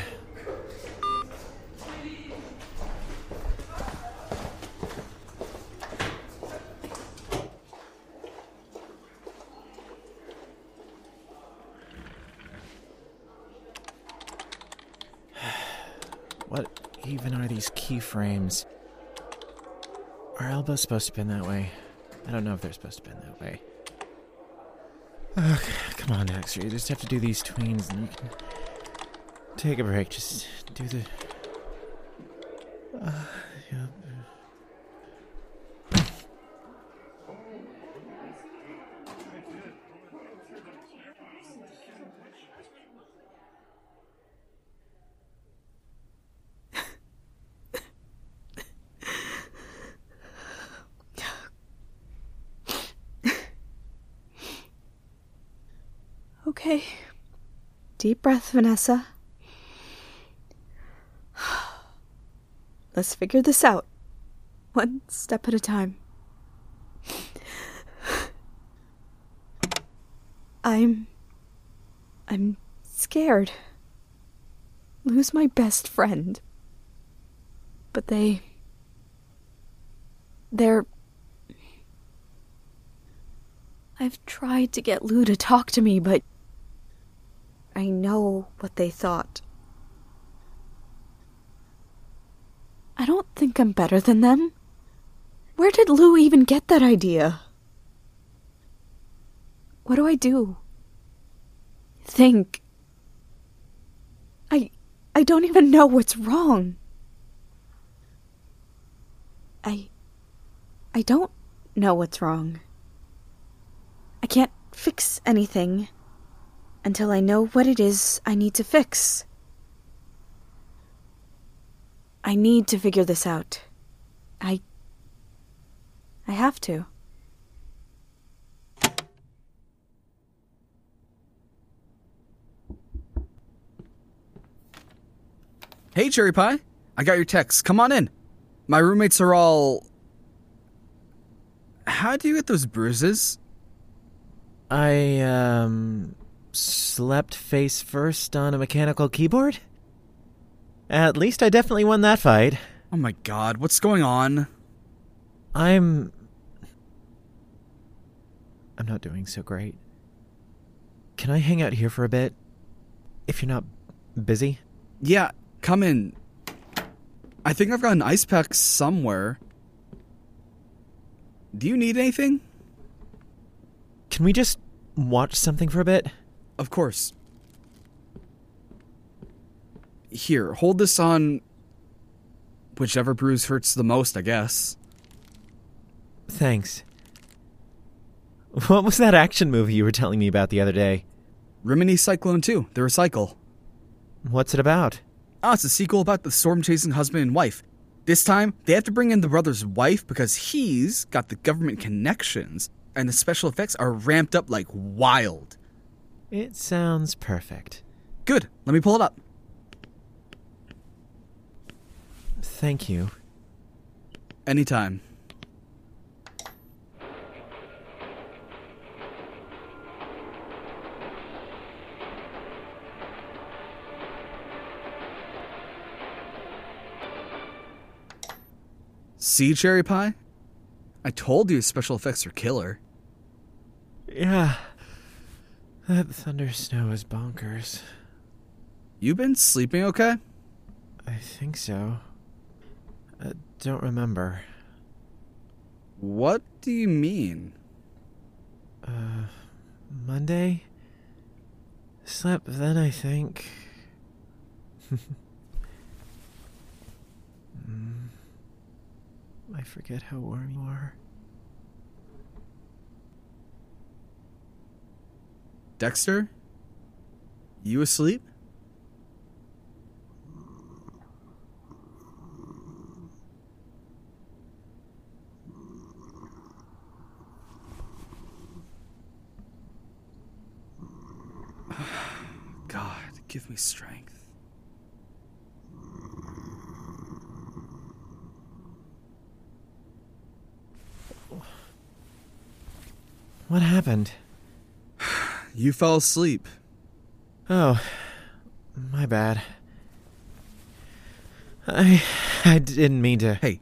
What even are these keyframes? Are elbows supposed to bend that way? I don't know if they're supposed to bend that way. Ugh, come on, Dexter. You just have to do these tweens and you can take a break. Just do the. Uh, yeah. Okay. Breath, Vanessa. Let's figure this out. One step at a time. I'm. I'm scared. Lose my best friend. But they. They're. I've tried to get Lou to talk to me, but I know what they thought. I don't think I'm better than them. Where did Lou even get that idea? What do I do? Think. I I don't even know what's wrong. I I don't know what's wrong. I can't fix anything until I know what it is I need to fix. I need to figure this out. I. I have to. Hey, Cherry Pie. I got your text. Come on in. My roommates are all. How do you get those bruises? I, um. Slept face first on a mechanical keyboard? At least I definitely won that fight. Oh my god, what's going on? I'm. I'm not doing so great. Can I hang out here for a bit? If you're not busy? Yeah, come in. I think I've got an ice pack somewhere. Do you need anything? Can we just watch something for a bit? Of course. Here, hold this on whichever bruise hurts the most, I guess. Thanks. What was that action movie you were telling me about the other day? Rimini Cyclone 2, The Recycle. What's it about? Ah, it's a sequel about the storm chasing husband and wife. This time, they have to bring in the brother's wife because he's got the government connections, and the special effects are ramped up like wild. It sounds perfect. Good, let me pull it up. Thank you. Anytime. See, Cherry Pie? I told you special effects are killer. Yeah. That thunder snow is bonkers. You been sleeping okay? I think so. I don't remember. What do you mean? Uh, Monday? Slept then, I think. mm. I forget how warm you are. Dexter, you asleep? God, give me strength. What happened? You fell asleep. Oh, my bad. I I didn't mean to. Hey,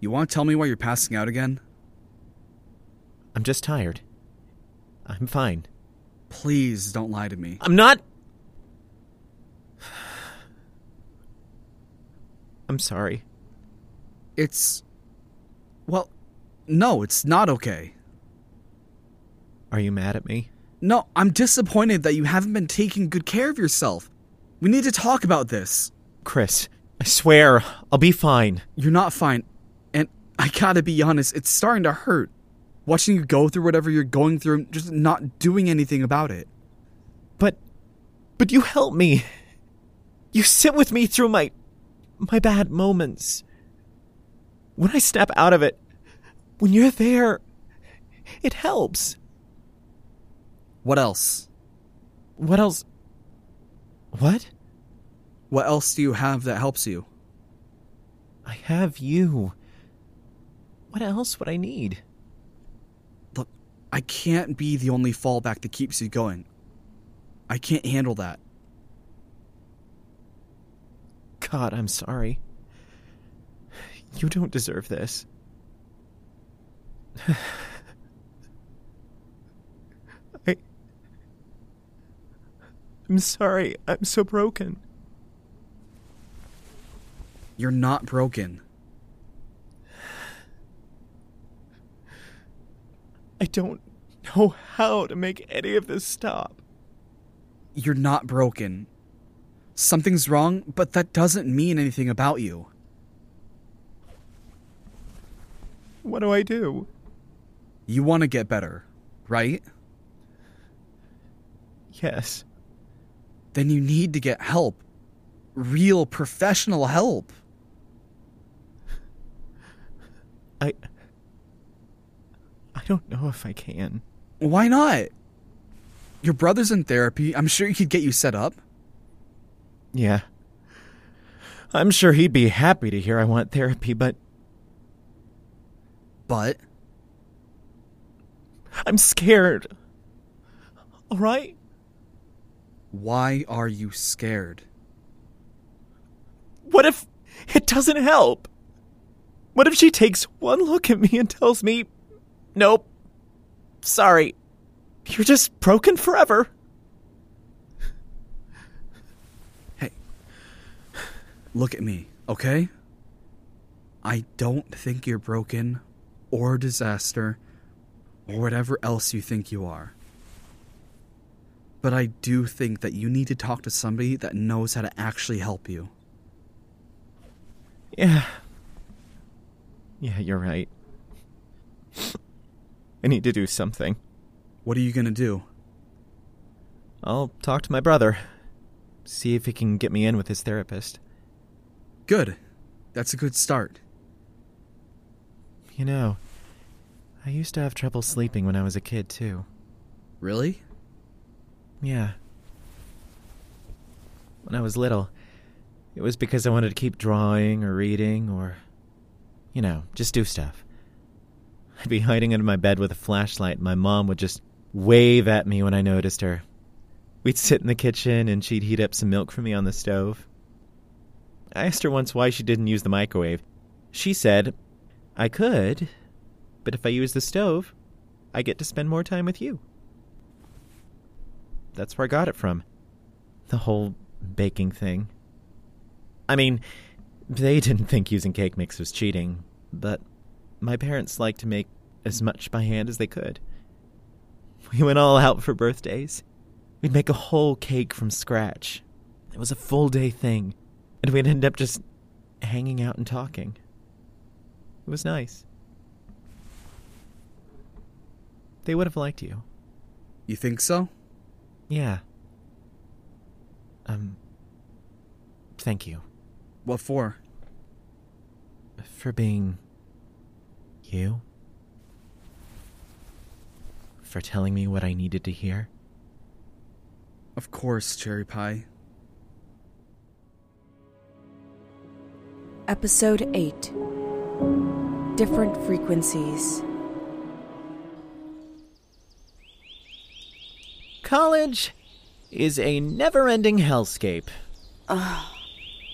you want to tell me why you're passing out again? I'm just tired. I'm fine. Please don't lie to me. I'm not. I'm sorry. It's. Well, no, it's not okay. Are you mad at me? No, I'm disappointed that you haven't been taking good care of yourself. We need to talk about this. Chris, I swear, I'll be fine. You're not fine. And I gotta be honest, it's starting to hurt. Watching you go through whatever you're going through and just not doing anything about it. But. But you help me. You sit with me through my. my bad moments. When I snap out of it, when you're there, it helps. What else? What else? What? What else do you have that helps you? I have you. What else would I need? Look, I can't be the only fallback that keeps you going. I can't handle that. God, I'm sorry. You don't deserve this. I. I'm sorry. I'm so broken. You're not broken. I don't know how to make any of this stop. You're not broken. Something's wrong, but that doesn't mean anything about you. What do I do? You want to get better, right? Yes. Then you need to get help. Real professional help. I. I don't know if I can. Why not? Your brother's in therapy. I'm sure he could get you set up. Yeah. I'm sure he'd be happy to hear I want therapy, but. But. I'm scared. Alright? Why are you scared? What if it doesn't help? What if she takes one look at me and tells me, Nope, sorry, you're just broken forever? Hey, look at me, okay? I don't think you're broken or disaster or whatever else you think you are. But I do think that you need to talk to somebody that knows how to actually help you. Yeah. Yeah, you're right. I need to do something. What are you gonna do? I'll talk to my brother. See if he can get me in with his therapist. Good. That's a good start. You know, I used to have trouble sleeping when I was a kid, too. Really? Yeah. When I was little, it was because I wanted to keep drawing or reading or, you know, just do stuff. I'd be hiding under my bed with a flashlight, and my mom would just wave at me when I noticed her. We'd sit in the kitchen, and she'd heat up some milk for me on the stove. I asked her once why she didn't use the microwave. She said, I could, but if I use the stove, I get to spend more time with you. That's where I got it from. The whole baking thing. I mean, they didn't think using cake mix was cheating, but my parents liked to make as much by hand as they could. We went all out for birthdays. We'd make a whole cake from scratch. It was a full day thing, and we'd end up just hanging out and talking. It was nice. They would have liked you. You think so? Yeah. Um. Thank you. What for? For being. you? For telling me what I needed to hear? Of course, Cherry Pie. Episode 8 different frequencies. College is a never ending hellscape. Ugh.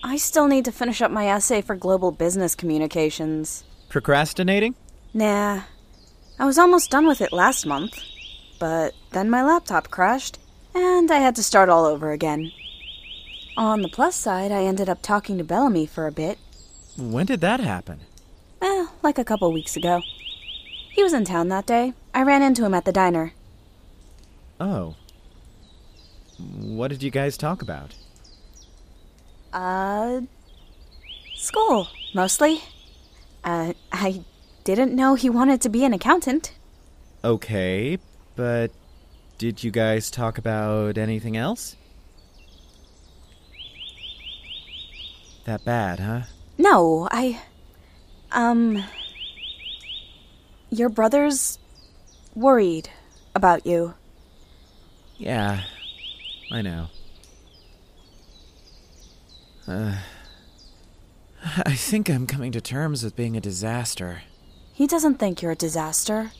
I still need to finish up my essay for global business communications. Procrastinating? Nah, I was almost done with it last month, but then my laptop crashed, and I had to start all over again. On the plus side, I ended up talking to Bellamy for a bit, When did that happen? eh, like a couple weeks ago. He was in town that day. I ran into him at the diner. Oh. What did you guys talk about? Uh, school, mostly. Uh, I didn't know he wanted to be an accountant. Okay, but did you guys talk about anything else? That bad, huh? No, I. Um. Your brother's worried about you. Yeah, I know. Uh, I think I'm coming to terms with being a disaster. He doesn't think you're a disaster.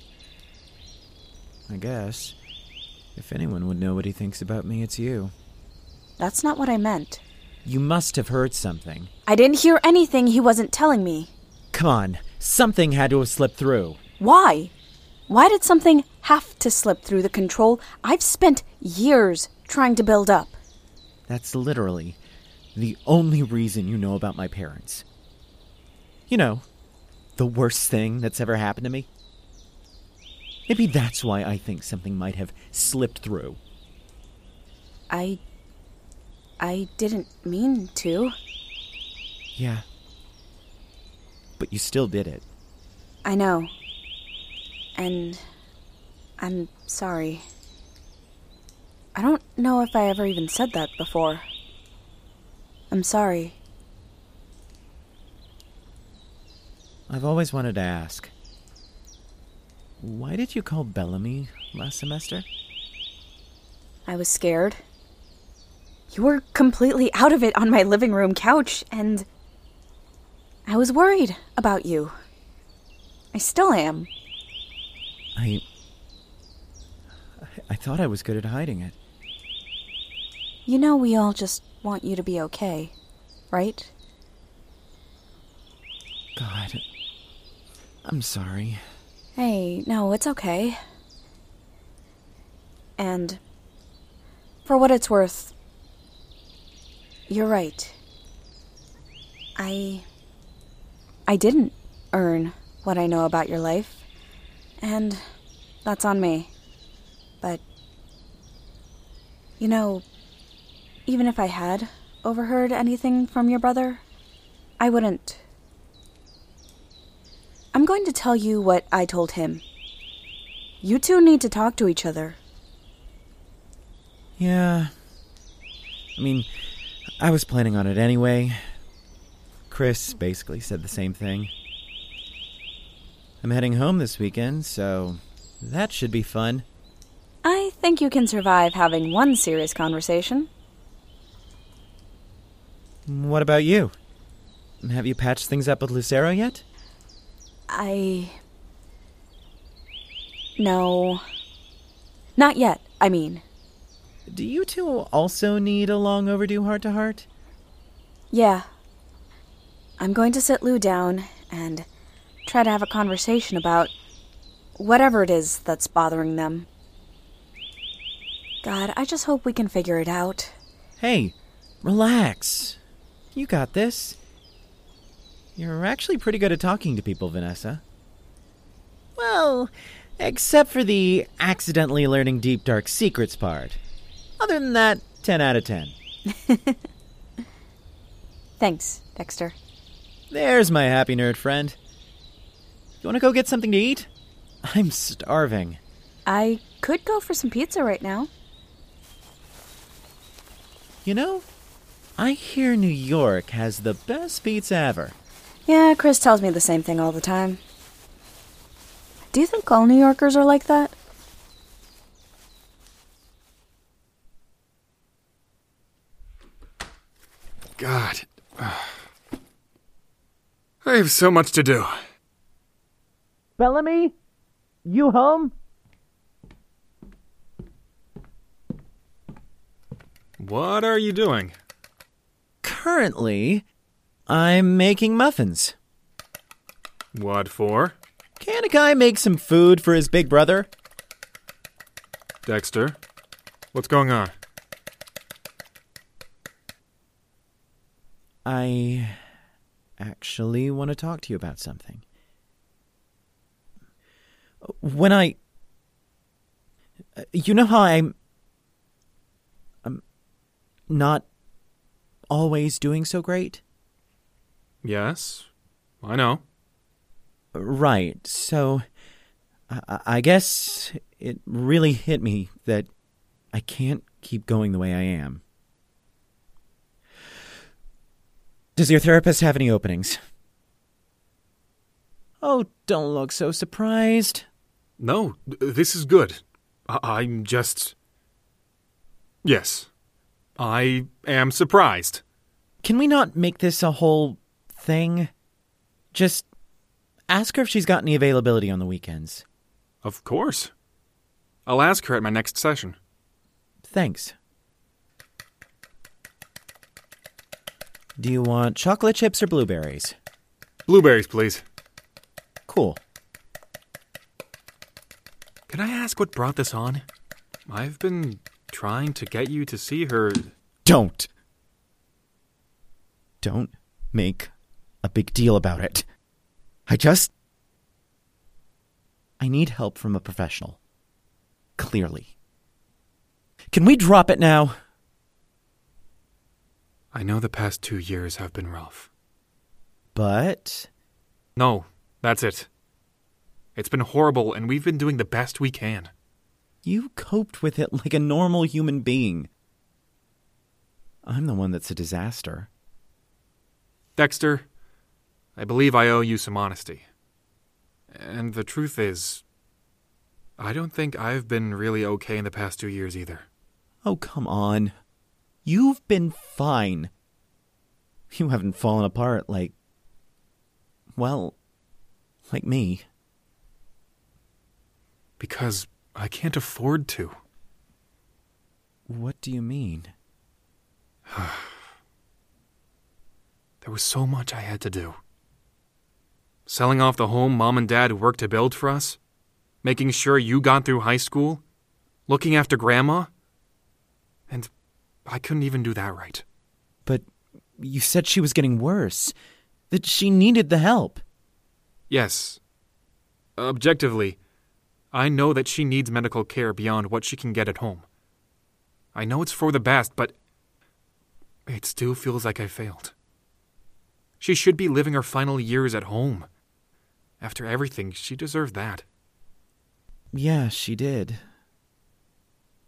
I guess. If anyone would know what he thinks about me, it's you. That's not what I meant. You must have heard something. I didn't hear anything he wasn't telling me. Come on, something had to have slipped through. Why? Why did something have to slip through the control I've spent years trying to build up? That's literally the only reason you know about my parents. You know, the worst thing that's ever happened to me. Maybe that's why I think something might have slipped through. I. I didn't mean to. Yeah. But you still did it. I know. And. I'm sorry. I don't know if I ever even said that before. I'm sorry. I've always wanted to ask. Why did you call Bellamy last semester? I was scared. You were completely out of it on my living room couch, and. I was worried about you. I still am. I. I thought I was good at hiding it. You know, we all just want you to be okay, right? God. I'm sorry. Hey, no, it's okay. And for what it's worth, you're right. I I didn't earn what I know about your life, and that's on me. But you know, even if I had overheard anything from your brother, I wouldn't I'm going to tell you what I told him. You two need to talk to each other. Yeah. I mean, I was planning on it anyway. Chris basically said the same thing. I'm heading home this weekend, so that should be fun. I think you can survive having one serious conversation. What about you? Have you patched things up with Lucero yet? I. No. Not yet, I mean. Do you two also need a long overdue heart to heart? Yeah. I'm going to sit Lou down and try to have a conversation about whatever it is that's bothering them. God, I just hope we can figure it out. Hey, relax. You got this. You're actually pretty good at talking to people, Vanessa. Well, except for the accidentally learning deep dark secrets part. Other than that, 10 out of 10. Thanks, Dexter. There's my happy nerd friend. You want to go get something to eat? I'm starving. I could go for some pizza right now. You know, I hear New York has the best pizza ever. Yeah, Chris tells me the same thing all the time. Do you think all New Yorkers are like that? God. I have so much to do. Bellamy? You home? What are you doing? Currently, I'm making muffins. What for? Can a guy make some food for his big brother? Dexter, what's going on? I actually want to talk to you about something. When I. Uh, you know how I'm. I'm not always doing so great? Yes, I know. Right, so. I, I guess it really hit me that I can't keep going the way I am. Does your therapist have any openings? Oh, don't look so surprised. No, this is good. I- I'm just. Yes. I am surprised. Can we not make this a whole thing? Just ask her if she's got any availability on the weekends. Of course. I'll ask her at my next session. Thanks. Do you want chocolate chips or blueberries? Blueberries, please. Cool. Can I ask what brought this on? I've been trying to get you to see her. Don't. Don't make a big deal about it. I just. I need help from a professional. Clearly. Can we drop it now? I know the past two years have been rough. But. No, that's it. It's been horrible, and we've been doing the best we can. You coped with it like a normal human being. I'm the one that's a disaster. Dexter, I believe I owe you some honesty. And the truth is, I don't think I've been really okay in the past two years either. Oh, come on. You've been fine. You haven't fallen apart like. Well, like me. Because I can't afford to. What do you mean? There was so much I had to do. Selling off the home mom and dad worked to build for us, making sure you got through high school, looking after grandma. And I couldn't even do that right. But you said she was getting worse, that she needed the help. Yes. Objectively, I know that she needs medical care beyond what she can get at home. I know it's for the best, but it still feels like I failed. She should be living her final years at home. After everything, she deserved that. Yeah, she did.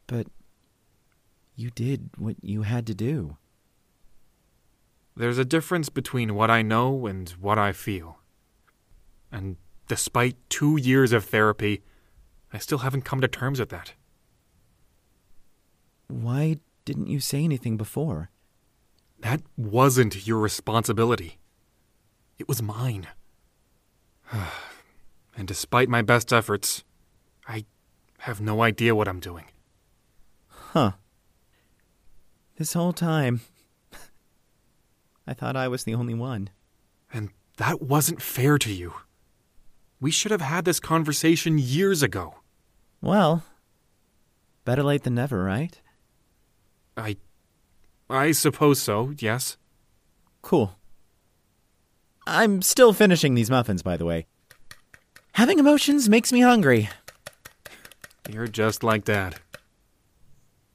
But you did what you had to do. There's a difference between what I know and what I feel. And despite two years of therapy, I still haven't come to terms with that. Why didn't you say anything before? That wasn't your responsibility. It was mine. and despite my best efforts, I have no idea what I'm doing. Huh. This whole time, I thought I was the only one. And that wasn't fair to you. We should have had this conversation years ago. Well, better late than never, right? I. I suppose so, yes. Cool. I'm still finishing these muffins, by the way. Having emotions makes me hungry. You're just like Dad.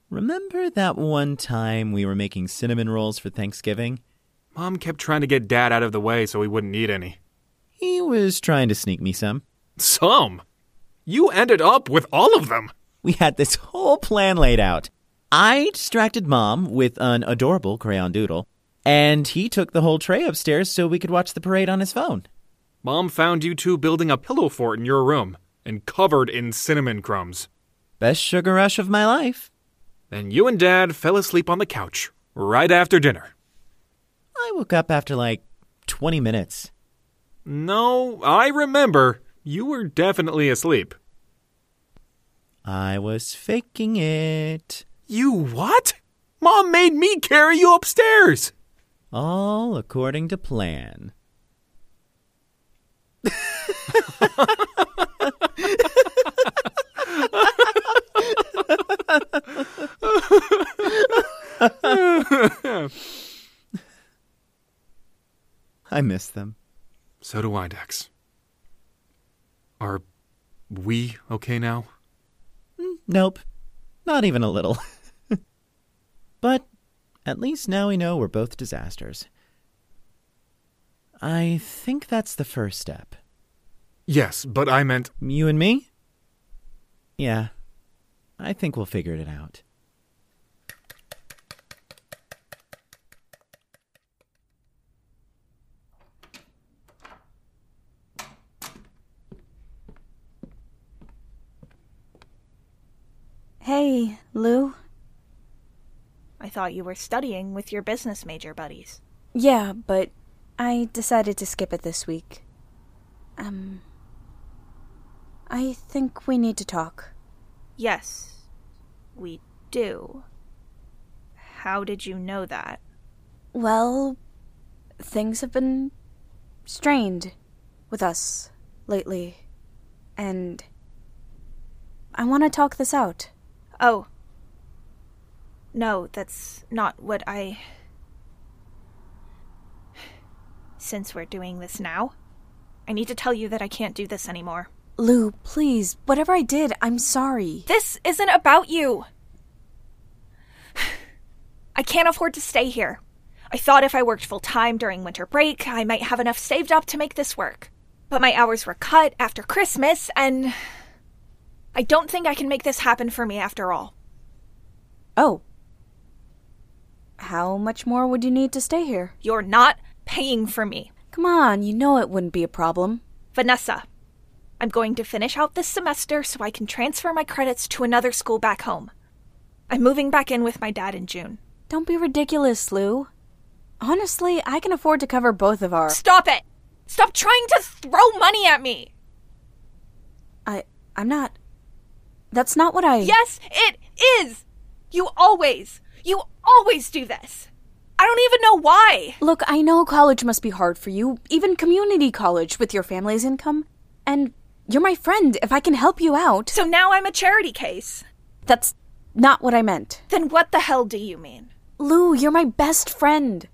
Remember that one time we were making cinnamon rolls for Thanksgiving? Mom kept trying to get Dad out of the way so he wouldn't need any. He was trying to sneak me some. Some? You ended up with all of them. We had this whole plan laid out. I distracted Mom with an adorable crayon doodle, and he took the whole tray upstairs so we could watch the parade on his phone. Mom found you two building a pillow fort in your room and covered in cinnamon crumbs. Best sugar rush of my life. Then you and Dad fell asleep on the couch right after dinner. I woke up after like 20 minutes. No, I remember. You were definitely asleep. I was faking it. You what? Mom made me carry you upstairs. All according to plan. I miss them. So do I, Dex. Are we okay now? Mm, nope. Not even a little. but at least now we know we're both disasters. I think that's the first step. Yes, but I meant. You and me? Yeah. I think we'll figure it out. Hey, Lou. I thought you were studying with your business major buddies. Yeah, but I decided to skip it this week. Um. I think we need to talk. Yes, we do. How did you know that? Well, things have been strained with us lately. And I want to talk this out. Oh. No, that's not what I. Since we're doing this now, I need to tell you that I can't do this anymore. Lou, please, whatever I did, I'm sorry. This isn't about you! I can't afford to stay here. I thought if I worked full time during winter break, I might have enough saved up to make this work. But my hours were cut after Christmas, and. I don't think I can make this happen for me after all. Oh. How much more would you need to stay here? You're not paying for me. Come on, you know it wouldn't be a problem. Vanessa, I'm going to finish out this semester so I can transfer my credits to another school back home. I'm moving back in with my dad in June. Don't be ridiculous, Lou. Honestly, I can afford to cover both of our. Stop it! Stop trying to throw money at me! I. I'm not. That's not what I. Yes, it is! You always, you always do this! I don't even know why! Look, I know college must be hard for you, even community college with your family's income. And you're my friend. If I can help you out. So now I'm a charity case. That's not what I meant. Then what the hell do you mean? Lou, you're my best friend.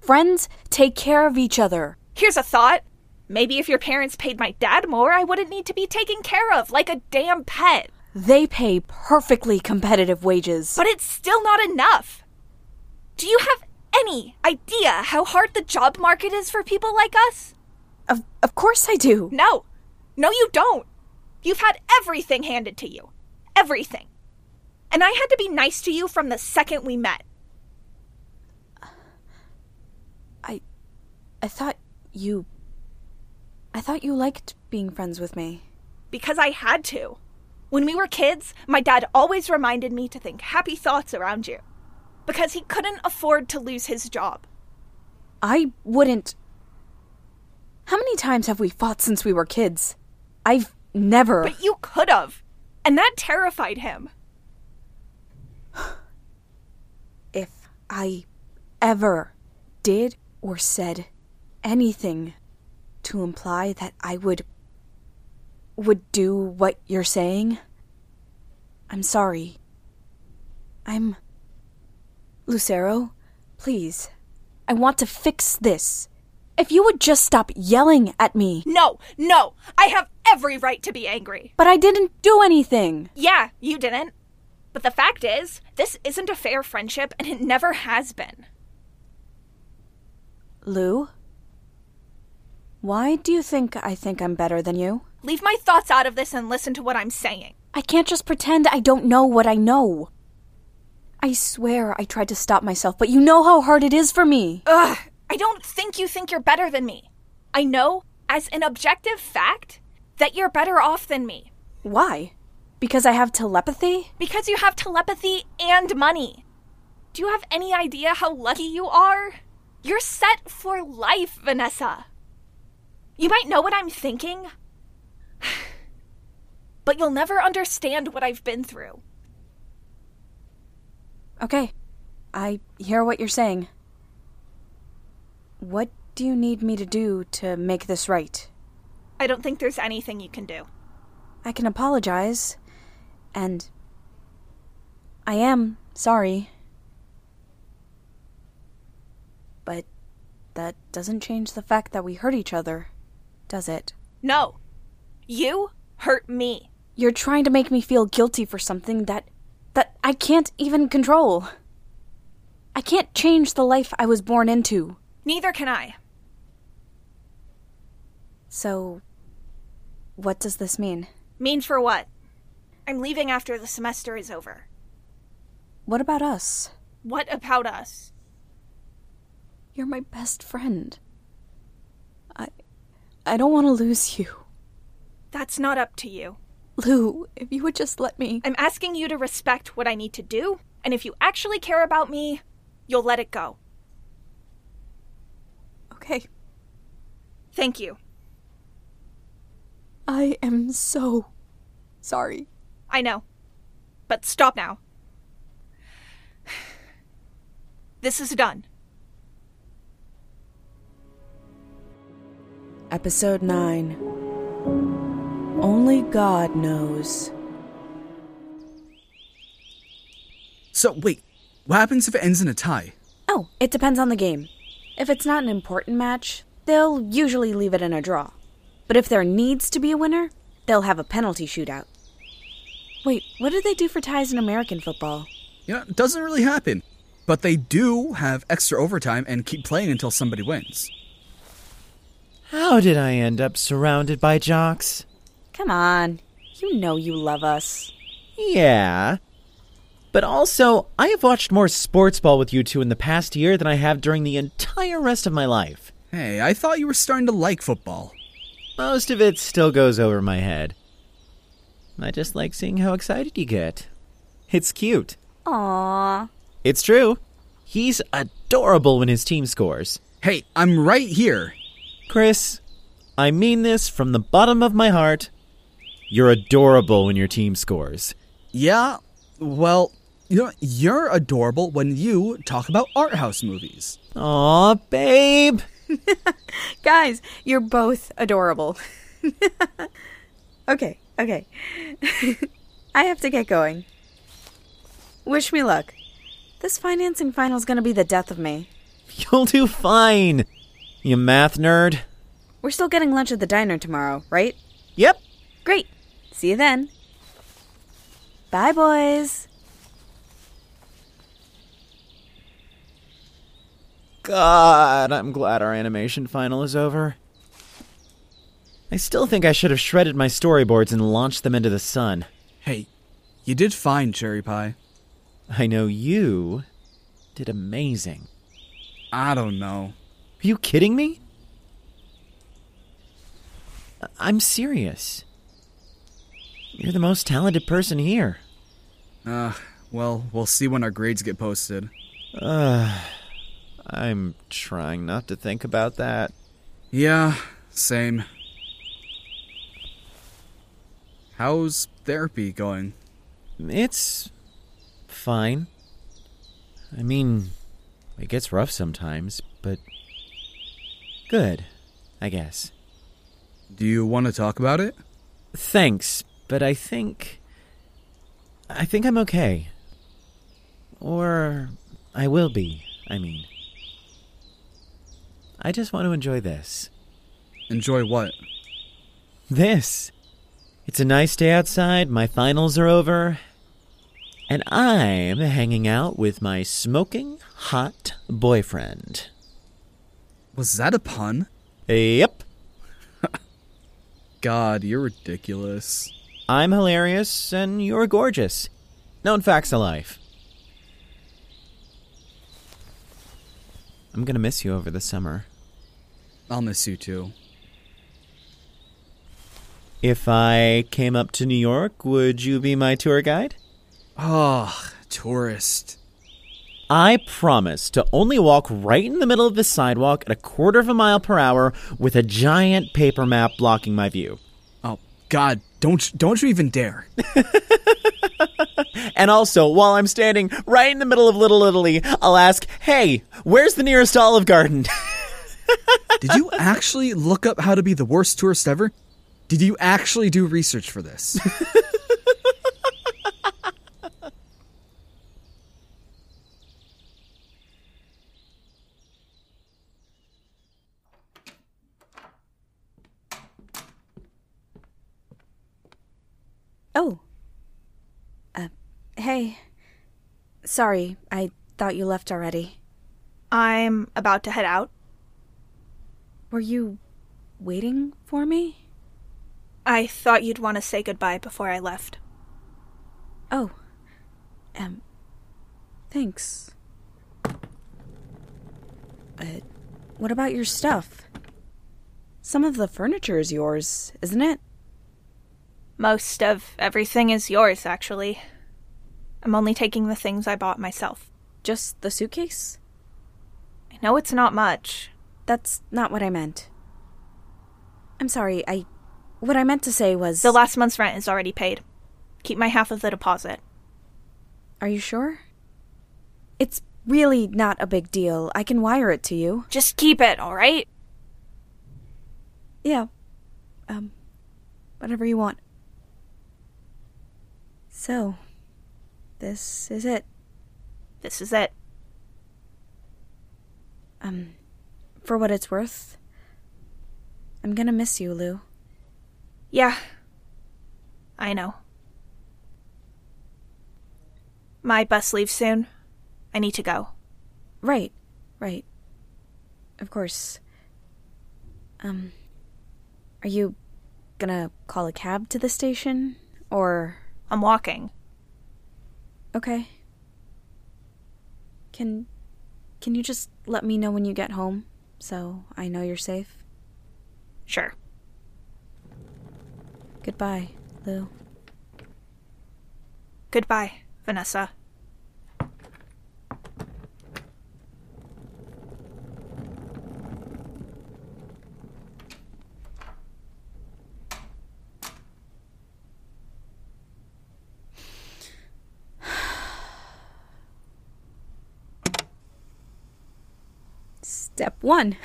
Friends take care of each other. Here's a thought. Maybe if your parents paid my dad more, I wouldn't need to be taken care of like a damn pet. They pay perfectly competitive wages. But it's still not enough. Do you have any idea how hard the job market is for people like us? Of, of course I do. No. No, you don't. You've had everything handed to you. Everything. And I had to be nice to you from the second we met. I. I thought you. I thought you liked being friends with me. Because I had to. When we were kids, my dad always reminded me to think happy thoughts around you. Because he couldn't afford to lose his job. I wouldn't. How many times have we fought since we were kids? I've never. But you could have. And that terrified him. if I ever did or said anything to imply that I would would do what you're saying, I'm sorry. I'm Lucero, please. I want to fix this. If you would just stop yelling at me. No, no, I have every right to be angry. But I didn't do anything. Yeah, you didn't. But the fact is, this isn't a fair friendship and it never has been. Lou? Why do you think I think I'm better than you? Leave my thoughts out of this and listen to what I'm saying. I can't just pretend I don't know what I know. I swear I tried to stop myself, but you know how hard it is for me. Ugh, I don't think you think you're better than me. I know, as an objective fact, that you're better off than me. Why? Because I have telepathy? Because you have telepathy and money. Do you have any idea how lucky you are? You're set for life, Vanessa. You might know what I'm thinking, but you'll never understand what I've been through. Okay, I hear what you're saying. What do you need me to do to make this right? I don't think there's anything you can do. I can apologize, and I am sorry. But that doesn't change the fact that we hurt each other, does it? No. You hurt me. You're trying to make me feel guilty for something that that I can't even control. I can't change the life I was born into. Neither can I. So what does this mean? Mean for what? I'm leaving after the semester is over. What about us? What about us? You're my best friend. I don't want to lose you. That's not up to you. Lou, if you would just let me. I'm asking you to respect what I need to do, and if you actually care about me, you'll let it go. Okay. Thank you. I am so sorry. I know. But stop now. This is done. Episode 9 Only God knows. So, wait, what happens if it ends in a tie? Oh, it depends on the game. If it's not an important match, they'll usually leave it in a draw. But if there needs to be a winner, they'll have a penalty shootout. Wait, what do they do for ties in American football? You know, it doesn't really happen. But they do have extra overtime and keep playing until somebody wins. How did I end up surrounded by jocks? Come on. You know you love us. Yeah. But also, I have watched more sports ball with you two in the past year than I have during the entire rest of my life. Hey, I thought you were starting to like football. Most of it still goes over my head. I just like seeing how excited you get. It's cute. Aww. It's true. He's adorable when his team scores. Hey, I'm right here. Chris, I mean this from the bottom of my heart. You're adorable when your team scores. Yeah, well, you know, you're adorable when you talk about art house movies. Aw, babe. Guys, you're both adorable. okay, okay. I have to get going. Wish me luck. This financing final's gonna be the death of me. You'll do fine. You math nerd. We're still getting lunch at the diner tomorrow, right? Yep. Great. See you then. Bye, boys. God, I'm glad our animation final is over. I still think I should have shredded my storyboards and launched them into the sun. Hey, you did fine, Cherry Pie. I know you did amazing. I don't know. Are you kidding me? I'm serious. You're the most talented person here. Uh, well, we'll see when our grades get posted. Uh, I'm trying not to think about that. Yeah, same. How's therapy going? It's fine. I mean, it gets rough sometimes, but good, I guess. Do you want to talk about it? Thanks, but I think. I think I'm okay. Or I will be, I mean. I just want to enjoy this. Enjoy what? This. It's a nice day outside, my finals are over, and I'm hanging out with my smoking hot boyfriend. Was that a pun? Yep. God, you're ridiculous. I'm hilarious and you're gorgeous. Known facts of life. I'm gonna miss you over the summer. I'll miss you too. If I came up to New York, would you be my tour guide? Oh, tourist. I promise to only walk right in the middle of the sidewalk at a quarter of a mile per hour with a giant paper map blocking my view. Oh, God, don't don't you even dare. And also, while I'm standing right in the middle of Little Italy, I'll ask, hey, where's the nearest Olive Garden? Did you actually look up how to be the worst tourist ever? Did you actually do research for this? Oh. Uh, hey. Sorry, I thought you left already. I'm about to head out. Were you waiting for me? I thought you'd want to say goodbye before I left. Oh. Um. Thanks. But what about your stuff? Some of the furniture is yours, isn't it? Most of everything is yours, actually. I'm only taking the things I bought myself. Just the suitcase? I know it's not much. That's not what I meant. I'm sorry, I. What I meant to say was. The last month's rent is already paid. Keep my half of the deposit. Are you sure? It's really not a big deal. I can wire it to you. Just keep it, alright? Yeah. Um. Whatever you want. So. This is it. This is it. Um. For what it's worth, I'm gonna miss you, Lou. Yeah. I know. My bus leaves soon. I need to go. Right, right. Of course. Um. Are you gonna call a cab to the station? Or. I'm walking. Okay. Can. Can you just let me know when you get home so I know you're safe? Sure. Goodbye, Lou. Goodbye, Vanessa. Step one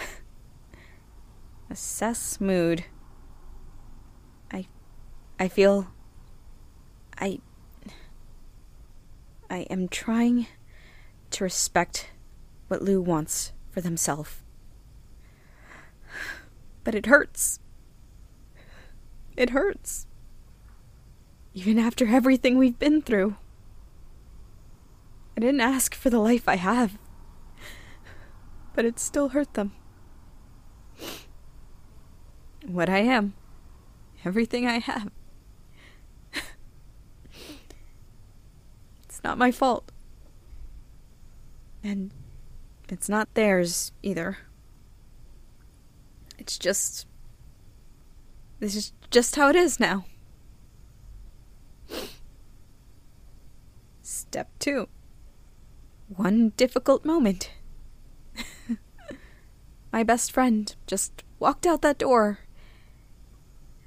Assess mood. I. I feel. I. I am trying to respect what Lou wants for themselves. But it hurts. It hurts. Even after everything we've been through. I didn't ask for the life I have but it still hurt them. What I am, everything I have. it's not my fault. And it's not theirs either. It's just. This is just how it is now. Step two. One difficult moment my best friend just walked out that door.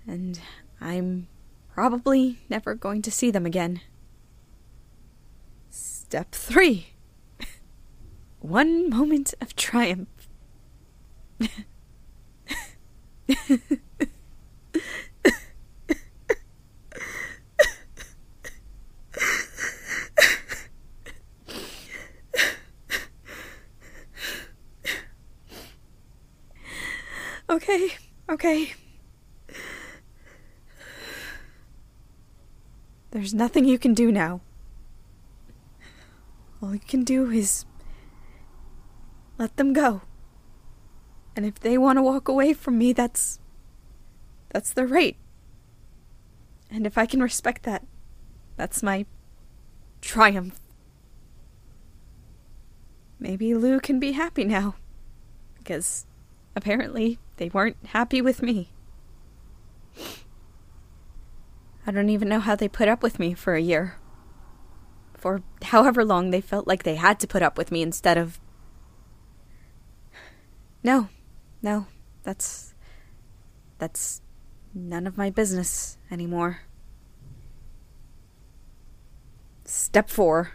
And I'm probably never going to see them again. Step three one moment of triumph. Okay, okay. There's nothing you can do now. All you can do is let them go. And if they want to walk away from me, that's that's their right. And if I can respect that, that's my triumph. Maybe Lou can be happy now. Because apparently they weren't happy with me. I don't even know how they put up with me for a year. For however long they felt like they had to put up with me instead of. No, no, that's. That's none of my business anymore. Step 4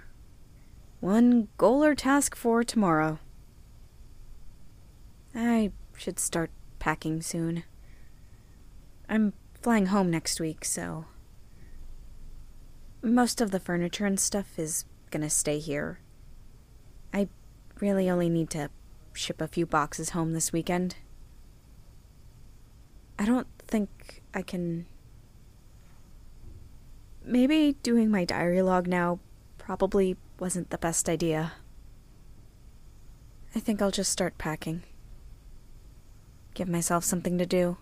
One goal or task for tomorrow. I should start packing soon. I'm flying home next week, so. Most of the furniture and stuff is gonna stay here. I really only need to ship a few boxes home this weekend. I don't think I can. Maybe doing my diary log now probably wasn't the best idea. I think I'll just start packing. Give myself something to do.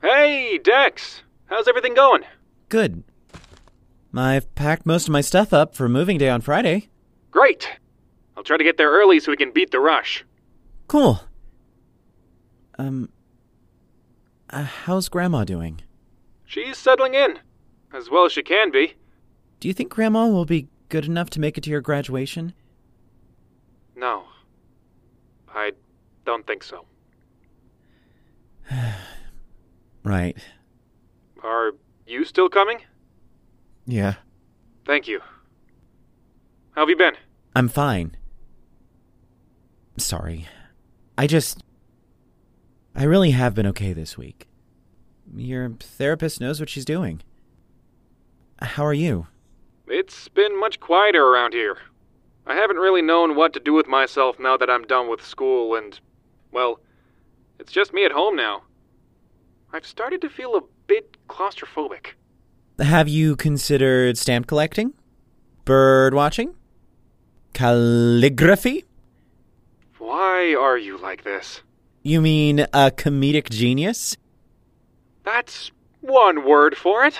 Hey, Dex! How's everything going? Good. I've packed most of my stuff up for moving day on Friday. Great! I'll try to get there early so we can beat the rush. Cool. Um, uh, how's Grandma doing? She's settling in, as well as she can be. Do you think Grandma will be good enough to make it to your graduation? No. I don't think so. Right. Are you still coming? Yeah. Thank you. How have you been? I'm fine. Sorry. I just. I really have been okay this week. Your therapist knows what she's doing. How are you? It's been much quieter around here. I haven't really known what to do with myself now that I'm done with school, and, well, it's just me at home now. I've started to feel a bit claustrophobic. Have you considered stamp collecting? Bird watching? Calligraphy? Why are you like this? You mean a comedic genius? That's one word for it.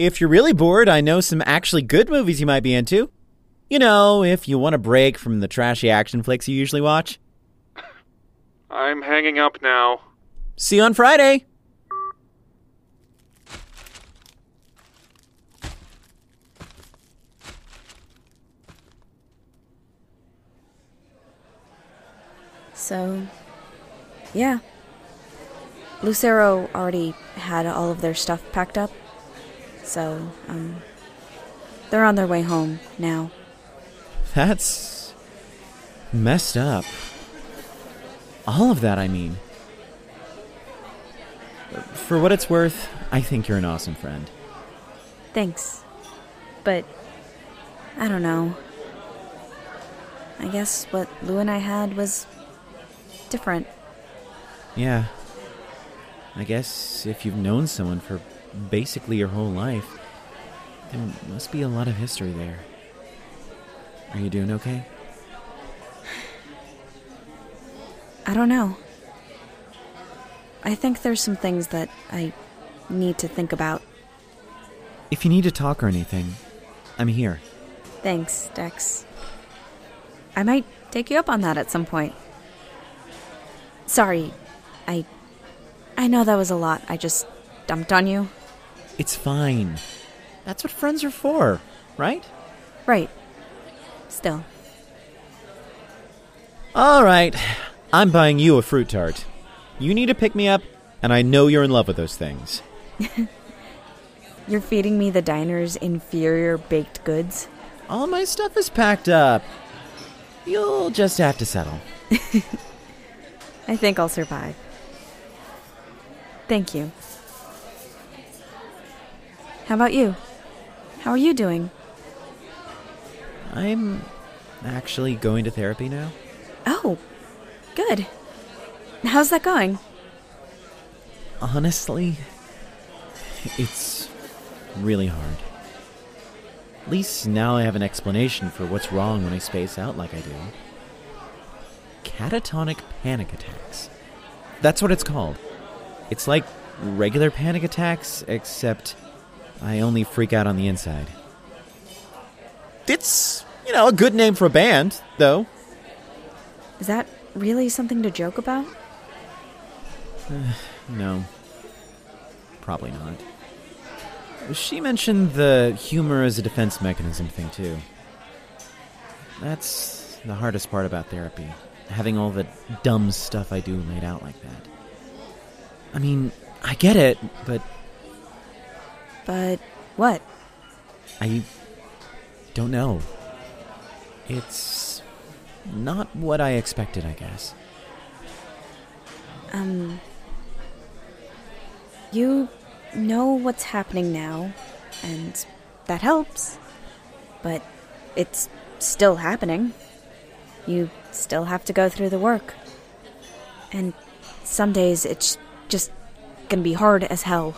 If you're really bored, I know some actually good movies you might be into. You know, if you want a break from the trashy action flicks you usually watch. I'm hanging up now. See you on Friday! So, yeah. Lucero already had all of their stuff packed up. So, um, they're on their way home now. That's. messed up. All of that, I mean. For what it's worth, I think you're an awesome friend. Thanks. But, I don't know. I guess what Lou and I had was different. Yeah. I guess if you've known someone for basically your whole life, there must be a lot of history there. Are you doing okay? I don't know. I think there's some things that I need to think about. If you need to talk or anything, I'm here. Thanks, Dex. I might take you up on that at some point. Sorry, I. I know that was a lot. I just dumped on you. It's fine. That's what friends are for, right? Right. Still. All right. I'm buying you a fruit tart. You need to pick me up, and I know you're in love with those things. You're feeding me the diner's inferior baked goods? All my stuff is packed up. You'll just have to settle. I think I'll survive. Thank you. How about you? How are you doing? I'm actually going to therapy now. Oh, good. How's that going? Honestly, it's really hard. At least now I have an explanation for what's wrong when I space out like I do. Catatonic panic attacks. That's what it's called. It's like regular panic attacks, except I only freak out on the inside. It's, you know, a good name for a band, though. Is that really something to joke about? no. probably not. She mentioned the humor as a defense mechanism thing, too. That's the hardest part about therapy having all the dumb stuff I do laid out like that. I mean, I get it, but But what? I don't know. It's not what I expected, I guess. Um. You know what's happening now, and that helps. But it's still happening. You still have to go through the work. And some days it's just gonna be hard as hell.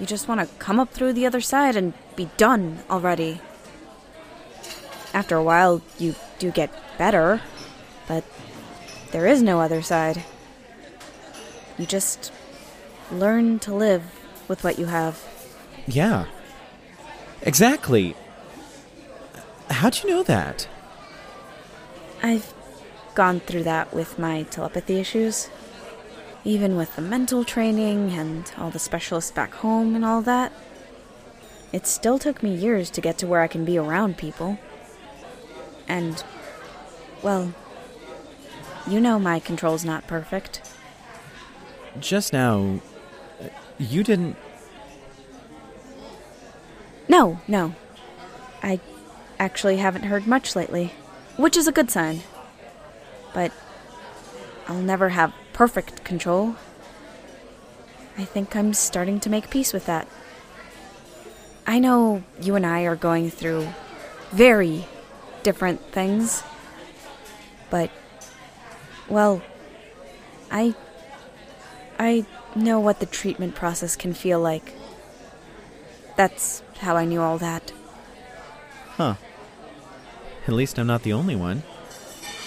You just want to come up through the other side and be done already. After a while, you do get better, but there is no other side. You just learn to live with what you have. Yeah. Exactly. How'd you know that? I've gone through that with my telepathy issues. Even with the mental training and all the specialists back home and all that. It still took me years to get to where I can be around people. And, well, you know my control's not perfect. Just now, you didn't. No, no. I actually haven't heard much lately, which is a good sign. But I'll never have perfect control. I think I'm starting to make peace with that. I know you and I are going through very different things, but, well, I. I know what the treatment process can feel like. That's how I knew all that. Huh. At least I'm not the only one.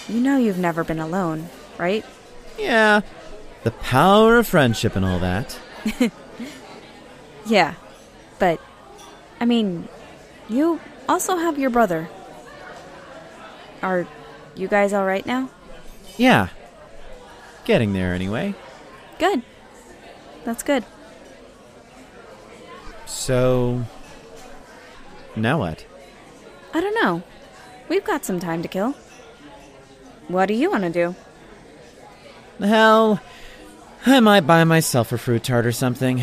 You know you've never been alone, right? Yeah. The power of friendship and all that. Yeah, but I mean, you also have your brother. Are you guys all right now? Yeah. Getting there anyway. Good. That's good. So. Now what? I don't know. We've got some time to kill. What do you want to do? Hell, I might buy myself a fruit tart or something.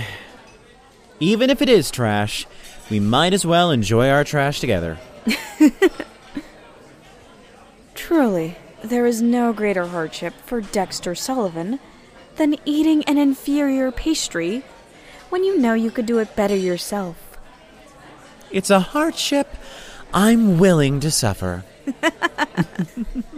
Even if it is trash, we might as well enjoy our trash together. Truly, there is no greater hardship for Dexter Sullivan than eating an inferior pastry when you know you could do it better yourself. It's a hardship I'm willing to suffer.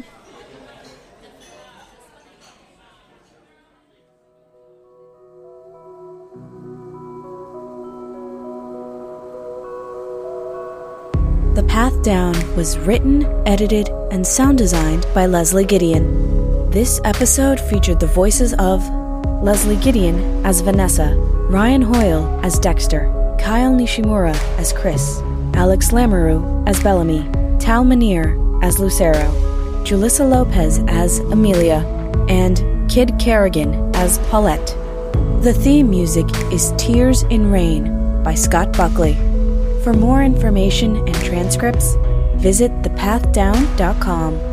The Path Down was written, edited, and sound designed by Leslie Gideon. This episode featured the voices of Leslie Gideon as Vanessa, Ryan Hoyle as Dexter, Kyle Nishimura as Chris, Alex Lamoureux as Bellamy, Tal Minear as Lucero, Julisa Lopez as Emilia, and Kid Kerrigan as Paulette. The theme music is Tears in Rain by Scott Buckley. For more information and transcripts, visit thepathdown.com.